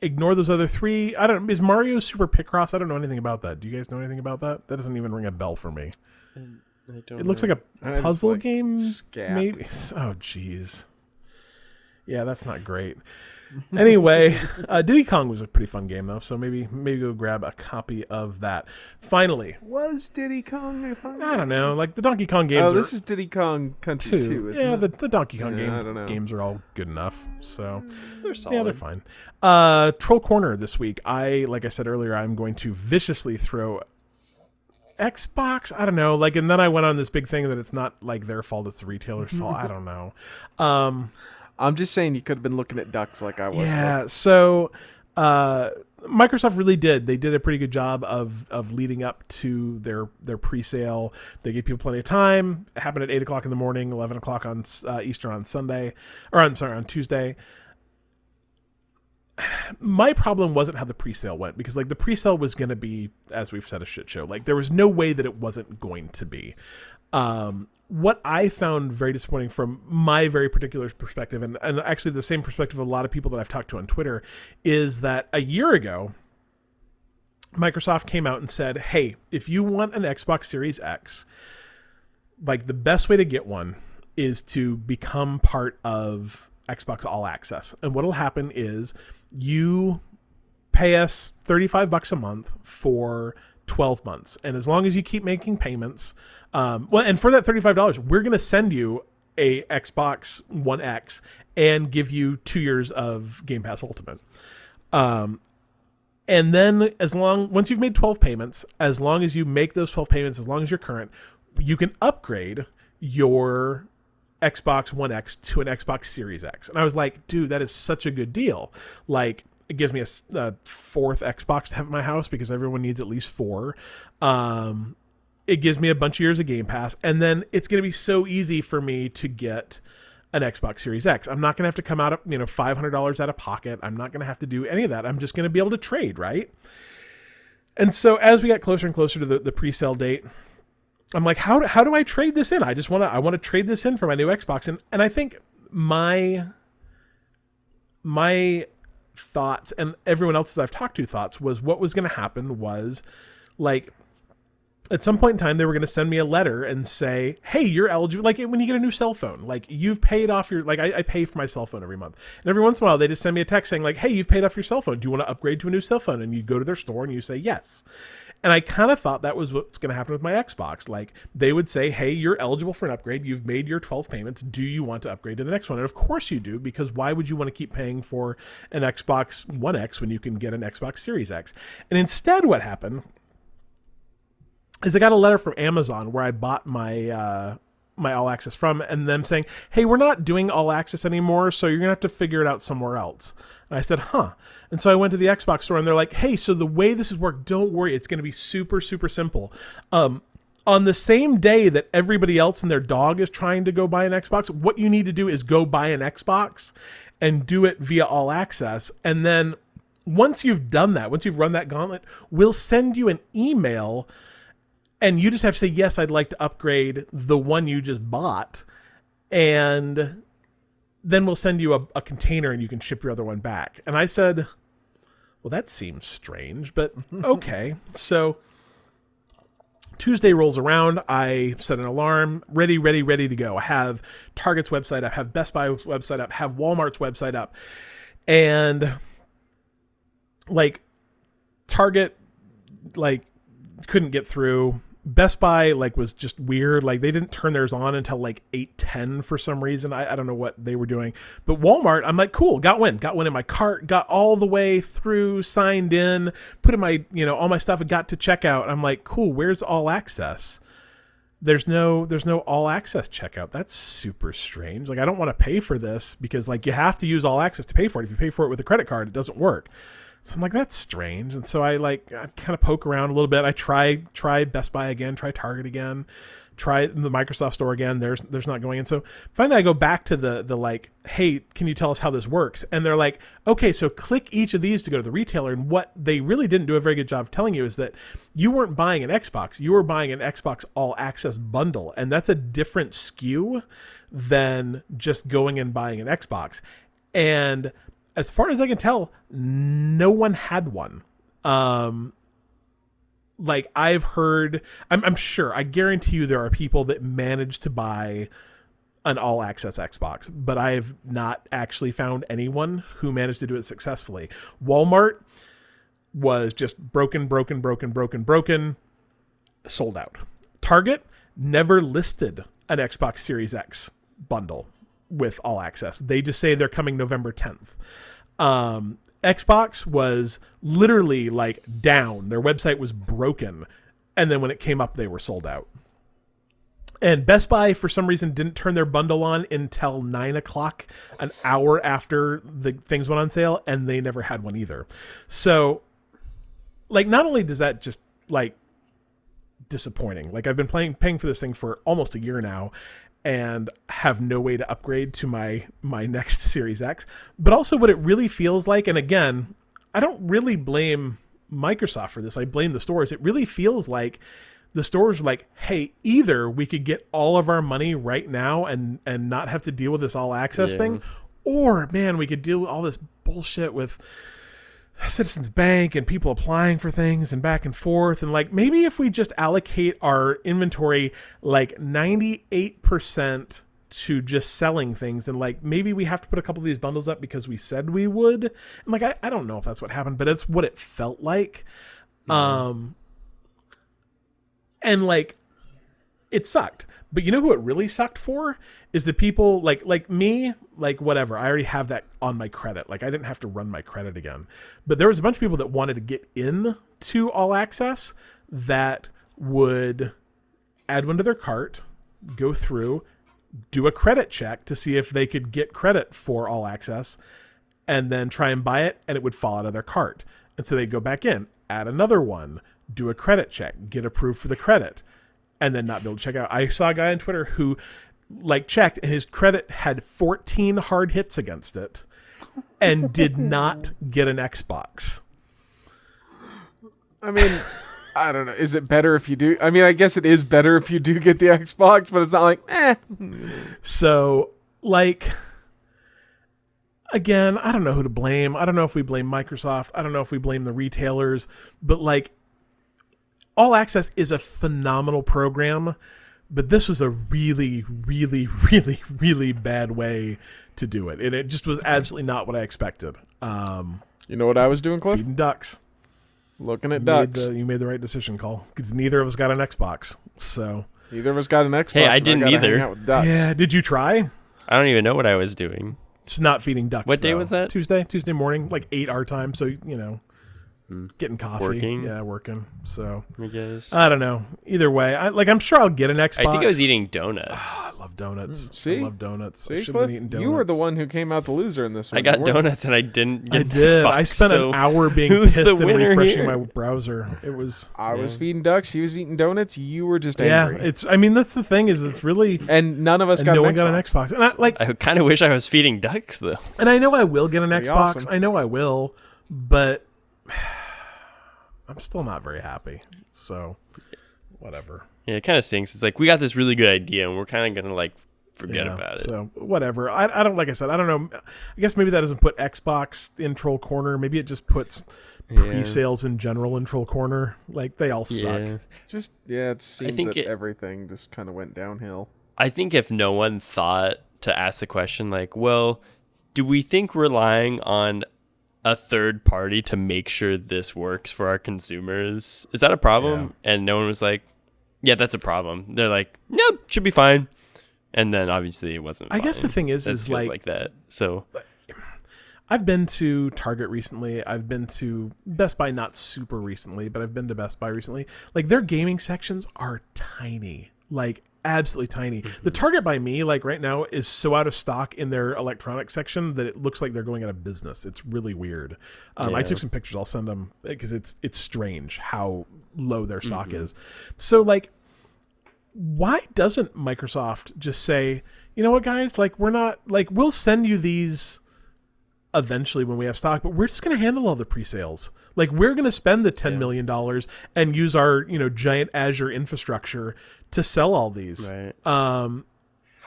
ignore those other three. I don't. Is Mario Super Picross? I don't know anything about that. Do you guys know anything about that? That doesn't even ring a bell for me. I don't It looks know. like a puzzle like game, scat. maybe. Oh, jeez. Yeah, that's not great. Anyway, uh, Diddy Kong was a pretty fun game though, so maybe maybe go grab a copy of that. Finally, Was Diddy Kong a fun I don't know, like the Donkey Kong games. Oh, are this is Diddy Kong Country two. 2, isn't yeah, it? the, the Donkey Kong Yeah, game I don't know. games are all good enough. So they're solid. yeah, they're fine. Uh, Troll Corner this week. I like I said earlier, I'm going to viciously throw Xbox. I don't know. Like, and then I went on this big thing that it's not like their fault; it's the retailer's fault. I don't know. Um, I'm just saying you could have been looking at ducks like I was. yeah. So, uh, Microsoft really did. They did a pretty good job of of leading up to their their pre-sale. They gave people plenty of time. It happened at eight o'clock in the morning, eleven o'clock on uh, Eastern on Sunday, or I'm sorry, on Tuesday. My problem wasn't how the pre-sale went because like the pre-sale was going to be, as we've said, a shit show. Like there was no way that it wasn't going to be. Um, what I found very disappointing from my very particular perspective, and, and actually the same perspective of a lot of people that I've talked to on Twitter, is that a year ago, Microsoft came out and said, hey, if you want an Xbox Series X, like the best way to get one is to become part of Xbox All Access. And what'll happen is you pay us 35 bucks a month for 12 months. And as long as you keep making payments, um, well, and for that $35, we're going to send you a Xbox One X and give you two years of Game Pass Ultimate. Um, and then as long once you've made 12 payments, as long as you make those 12 payments, as long as you're current, you can upgrade your Xbox One X to an Xbox Series X. And I was like, dude, that is such a good deal. Like, it gives me a fourth Xbox to have at my house because everyone needs at least four. Um, it gives me a bunch of years of Game Pass, and then it's going to be so easy for me to get an Xbox Series X. I'm not going to have to come out of you know five hundred dollars out of pocket. I'm not going to have to do any of that. I'm just going to be able to trade, right? And so as we got closer and closer to the, the pre-sale date, I'm like, how do, how do I trade this in? I just want to I want to trade this in for my new Xbox, and and I think my my thoughts and everyone else's I've talked to thoughts was what was going to happen was like at some point in time they were going to send me a letter and say hey you're eligible like when you get a new cell phone like you've paid off your like I, I pay for my cell phone every month. And every once in a while they just send me a text saying like hey you've paid off your cell phone. Do you want to upgrade to a new cell phone? And you go to their store and you say yes and I kind of thought that was what's going to happen with my Xbox. Like they would say, "Hey, you're eligible for an upgrade. You've made your 12 payments. Do you want to upgrade to the next one?" And of course you do, because why would you want to keep paying for an Xbox One X when you can get an Xbox Series X? And instead, what happened is I got a letter from Amazon where I bought my uh, my all access from, and them saying, "Hey, we're not doing all access anymore, so you're gonna have to figure it out somewhere else." And I said, "Huh." And so I went to the Xbox store, and they're like, "Hey, so the way this is worked, don't worry, it's gonna be super super simple." Um, on the same day that everybody else and their dog is trying to go buy an Xbox, what you need to do is go buy an Xbox and do it via all access, and then once you've done that, once you've run that gauntlet, we'll send you an email and you just have to say yes i'd like to upgrade the one you just bought and then we'll send you a, a container and you can ship your other one back and i said well that seems strange but okay. So tuesday rolls around. I set an alarm. Ready ready ready to go. I have target's website up have best buy website up have walmart's website up. And like target like couldn't get through. Best Buy like was just weird. Like they didn't turn theirs on until like eight ten for some reason. I, I don't know what they were doing. But Walmart, I'm like, cool, got one, got one in my cart, got all the way through, signed in, put in my you know all my stuff, and got to checkout. I'm like, cool, where's all access? There's no there's no all access checkout. That's super strange. Like I don't want to pay for this because like you have to use all access to pay for it. If you pay for it with a credit card, it doesn't work. So I'm like, that's strange. And so I like I kind of poke around a little bit. I try try Best Buy again, try Target again, try the Microsoft store again. There's there's not going in. So finally I go back to the the like, hey, can you tell us how this works? And they're like, okay, so click each of these to go to the retailer. And what they really didn't do a very good job of telling you is that you weren't buying an Xbox, you were buying an Xbox All Access bundle, and that's a different SKU than just going and buying an Xbox. And as far as I can tell, no one had one. Um, like I've heard, I'm, I'm sure, I guarantee you there are people that managed to buy an all access Xbox, but I have not actually found anyone who managed to do it successfully. Walmart was just broken, broken, broken, broken, broken, sold out. Target never listed an Xbox Series X bundle with all access. They just say they're coming November 10th. Um, Xbox was literally like down. Their website was broken. And then when it came up, they were sold out. And Best Buy, for some reason, didn't turn their bundle on until nine o'clock, an hour after the things went on sale, and they never had one either. So, like, not only does that just like disappointing, like I've been playing paying for this thing for almost a year now, and have no way to upgrade to my my next Series X. But also what it really feels like, and again, I don't really blame Microsoft for this. I blame the stores. It really feels like the stores are like, hey, either we could get all of our money right now and and not have to deal with this all access Yeah. thing, or man, we could deal with all this bullshit with Citizens Bank and people applying for things and back and forth. And like maybe if we just allocate our inventory like 98% to just selling things and like maybe we have to put a couple of these bundles up because we said we would. And like I, I don't know if that's what happened, but it's what it felt like. Um and like it sucked. But you know who it really sucked for is the people like like me, like whatever. I already have that on my credit. Like I didn't have to run my credit again. But there was a bunch of people that wanted to get in to all access that would add one to their cart, go through, do a credit check to see if they could get credit for all access, and then try and buy it, and it would fall out of their cart. And so they'd go back in, add another one, do a credit check, get approved for the credit, and then not be able to check out. I saw a guy on Twitter who like checked and his credit had 14 hard hits against it and did not get an Xbox. I mean, I don't know. Is it better if you do? I mean, I guess it is better if you do get the Xbox, but it's not like, eh. So, like, again, I don't know who to blame. I don't know if we blame Microsoft. I don't know if we blame the retailers, but like, All Access is a phenomenal program, but this was a really, really, really, really bad way to do it. And it just was absolutely not what I expected. Um, You know what I was doing, Cliff? feeding ducks. Looking at You made, ducks. the, you made the right decision, Cole, because neither of us got an Xbox. So, Neither of us got an Xbox. Hey, I didn't gotta either. ducks. yeah, did you try? I don't even know what I was doing. It's not feeding ducks. What day though. was that? Tuesday. Tuesday morning, like eight our time. So you know, Hmm. getting coffee. Working? Yeah, working. So I guess. I don't know. Either way, I like. I'm sure I'll get an Xbox. I think I was eating donuts. I love donuts. Mm, see? I love donuts. I should have Cliff? been eating donuts. You were the one who came out the loser in this one. I got donuts and I didn't get I an did. Xbox, I spent so an hour being who's pissed and refreshing here? my browser. It was. I was Yeah. feeding ducks. He was eating donuts. You were just angry. Yeah, it's. I mean, that's the thing is, it's really. and none of us got, no an one got an Xbox, and I, like, I kind of wish I was feeding ducks though. and I know I will get an Pretty Xbox. awesome. I know I will, but I'm still not very happy. So, whatever. Yeah, it kind of stinks. It's like we got this really good idea and we're kind of gonna like forget Yeah, about it. So whatever. I, I don't like I said. I don't know. I guess maybe that doesn't put Xbox in Troll Corner. Maybe it just puts Yeah. pre-sales in general in Troll Corner. Like they all suck. Yeah. Just yeah, it seemed think that it- everything just kind of went downhill. I think if no one thought to ask the question like, well, do we think relying on a third party to make sure this works for our consumers. Is that a problem? And no one was like, yeah, that's a problem. They're like, nope, should be fine. And then obviously it wasn't. I guess the thing is, That is like, like that. So I've been to Target recently. I've been to Best Buy not super recently, but I've been to Best Buy recently. Like their gaming sections are tiny. Like absolutely tiny. The mm-hmm. Target by me like right now is so out of stock in their electronics section that it looks like they're going out of business. It's really weird. Um, I took some pictures. I'll send them eh, because it's it's strange how low their stock mm-hmm. is. So like why doesn't Microsoft just say, you know what, guys, like we're not like we'll send you these eventually when we have stock, but we're just going to handle all the pre-sales. Like we're going to spend the ten million dollars and use our you know giant Azure infrastructure to sell all these. right. Um,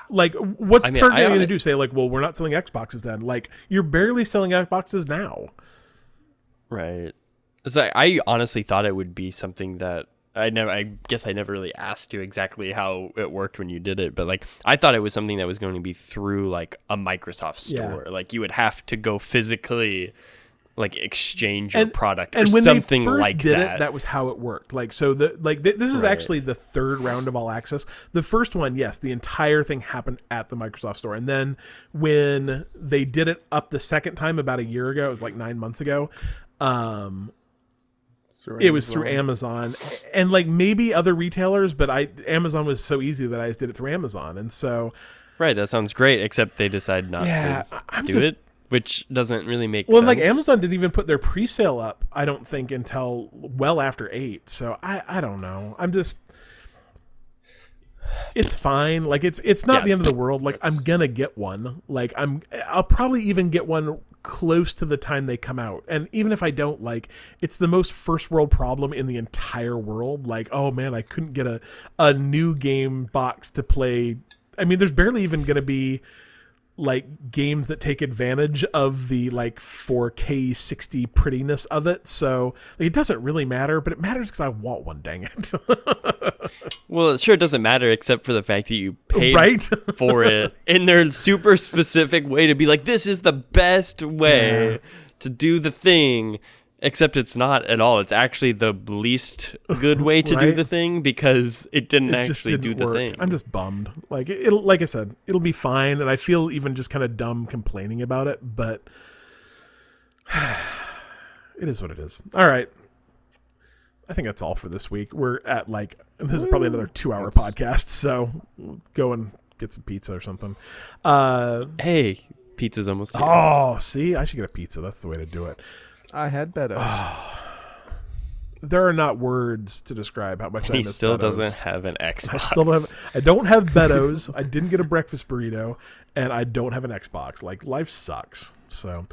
like what's I mean, Target going to do? Say like, well, we're not selling Xboxes then. Like you're barely selling Xboxes now. Right. It's like I honestly thought it would be something that I never. I guess I never really asked you exactly how it worked when you did it, but like I thought it was something that was going to be through like a Microsoft Yeah. store. Like you would have to go physically, like exchange your And- product and or when something they first like did that. it that was how it worked like so the like th- this is Right. actually the third round of all access the first one yes the entire thing happened at the microsoft store and then when they did it up the second time about a year ago it was like nine months ago um it was through amazon and like maybe other retailers but i amazon was so easy that i just did it through amazon and so right. That sounds great, except they decide not yeah to I- i'm do just it, which doesn't really make sense. Well, sense. like Amazon didn't even put their pre-sale up. I don't think until well after eight. So I, I don't know. I'm just, it's fine. Like it's, it's not Yeah. the end of the world. Like I'm gonna get one. Like I'm, I'll probably even get one close to the time they come out. And even if I don't, like it's the most first world problem in the entire world. Like oh man, I couldn't get a a new game box to play. I mean, there's barely even gonna be like games that take advantage of the like 4K 60 prettiness of it. So like, it doesn't really matter, but it matters because I want one. Dang it! Well, it sure doesn't matter except for the fact that you paid right? for it in their super specific way to be like, this is the best way Yeah. to do the thing. Except it's not at all. It's actually the least good way to do the thing because it didn't It actually do didn't the work. thing. I'm just bummed. Like it, it'll, like I said, it'll be fine, and I feel even just kind of dumb complaining about it, but it is what it is. All right. I think that's all for this week. We're at like this is probably another two hour podcast, so go and get some pizza or something. Uh hey, pizza's almost here. oh, see, I should get a pizza. That's the way to do it. I had Betos. There are not words to describe how much I he miss still Betos. doesn't have an Xbox. I still don't have. I don't have Betos. I didn't get a breakfast burrito, and I don't have an Xbox. Like life sucks. So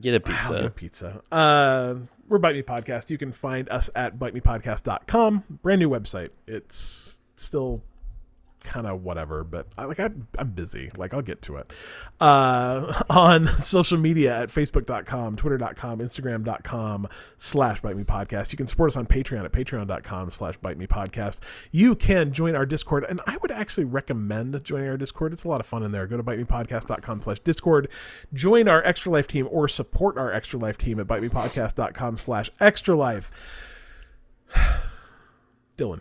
Get a I'll get a pizza. pizza. Uh, we're Bite Me Podcast. You can find us at bitemepodcast.com. Brand new website. It's still kind of whatever, but I like I, I'm busy. Like I'll get to it. Uh, on social media at facebook.com, twitter.com, instagram.com slash bite me podcast. You can support us on Patreon at patreon.com slash bite me podcast. You can join our Discord, and I would actually recommend joining our Discord. It's a lot of fun in there. Go to bite me podcast.com slash Discord, join our Extra Life team, or support our Extra Life team at bite me podcast.com slash extra life. Dylan.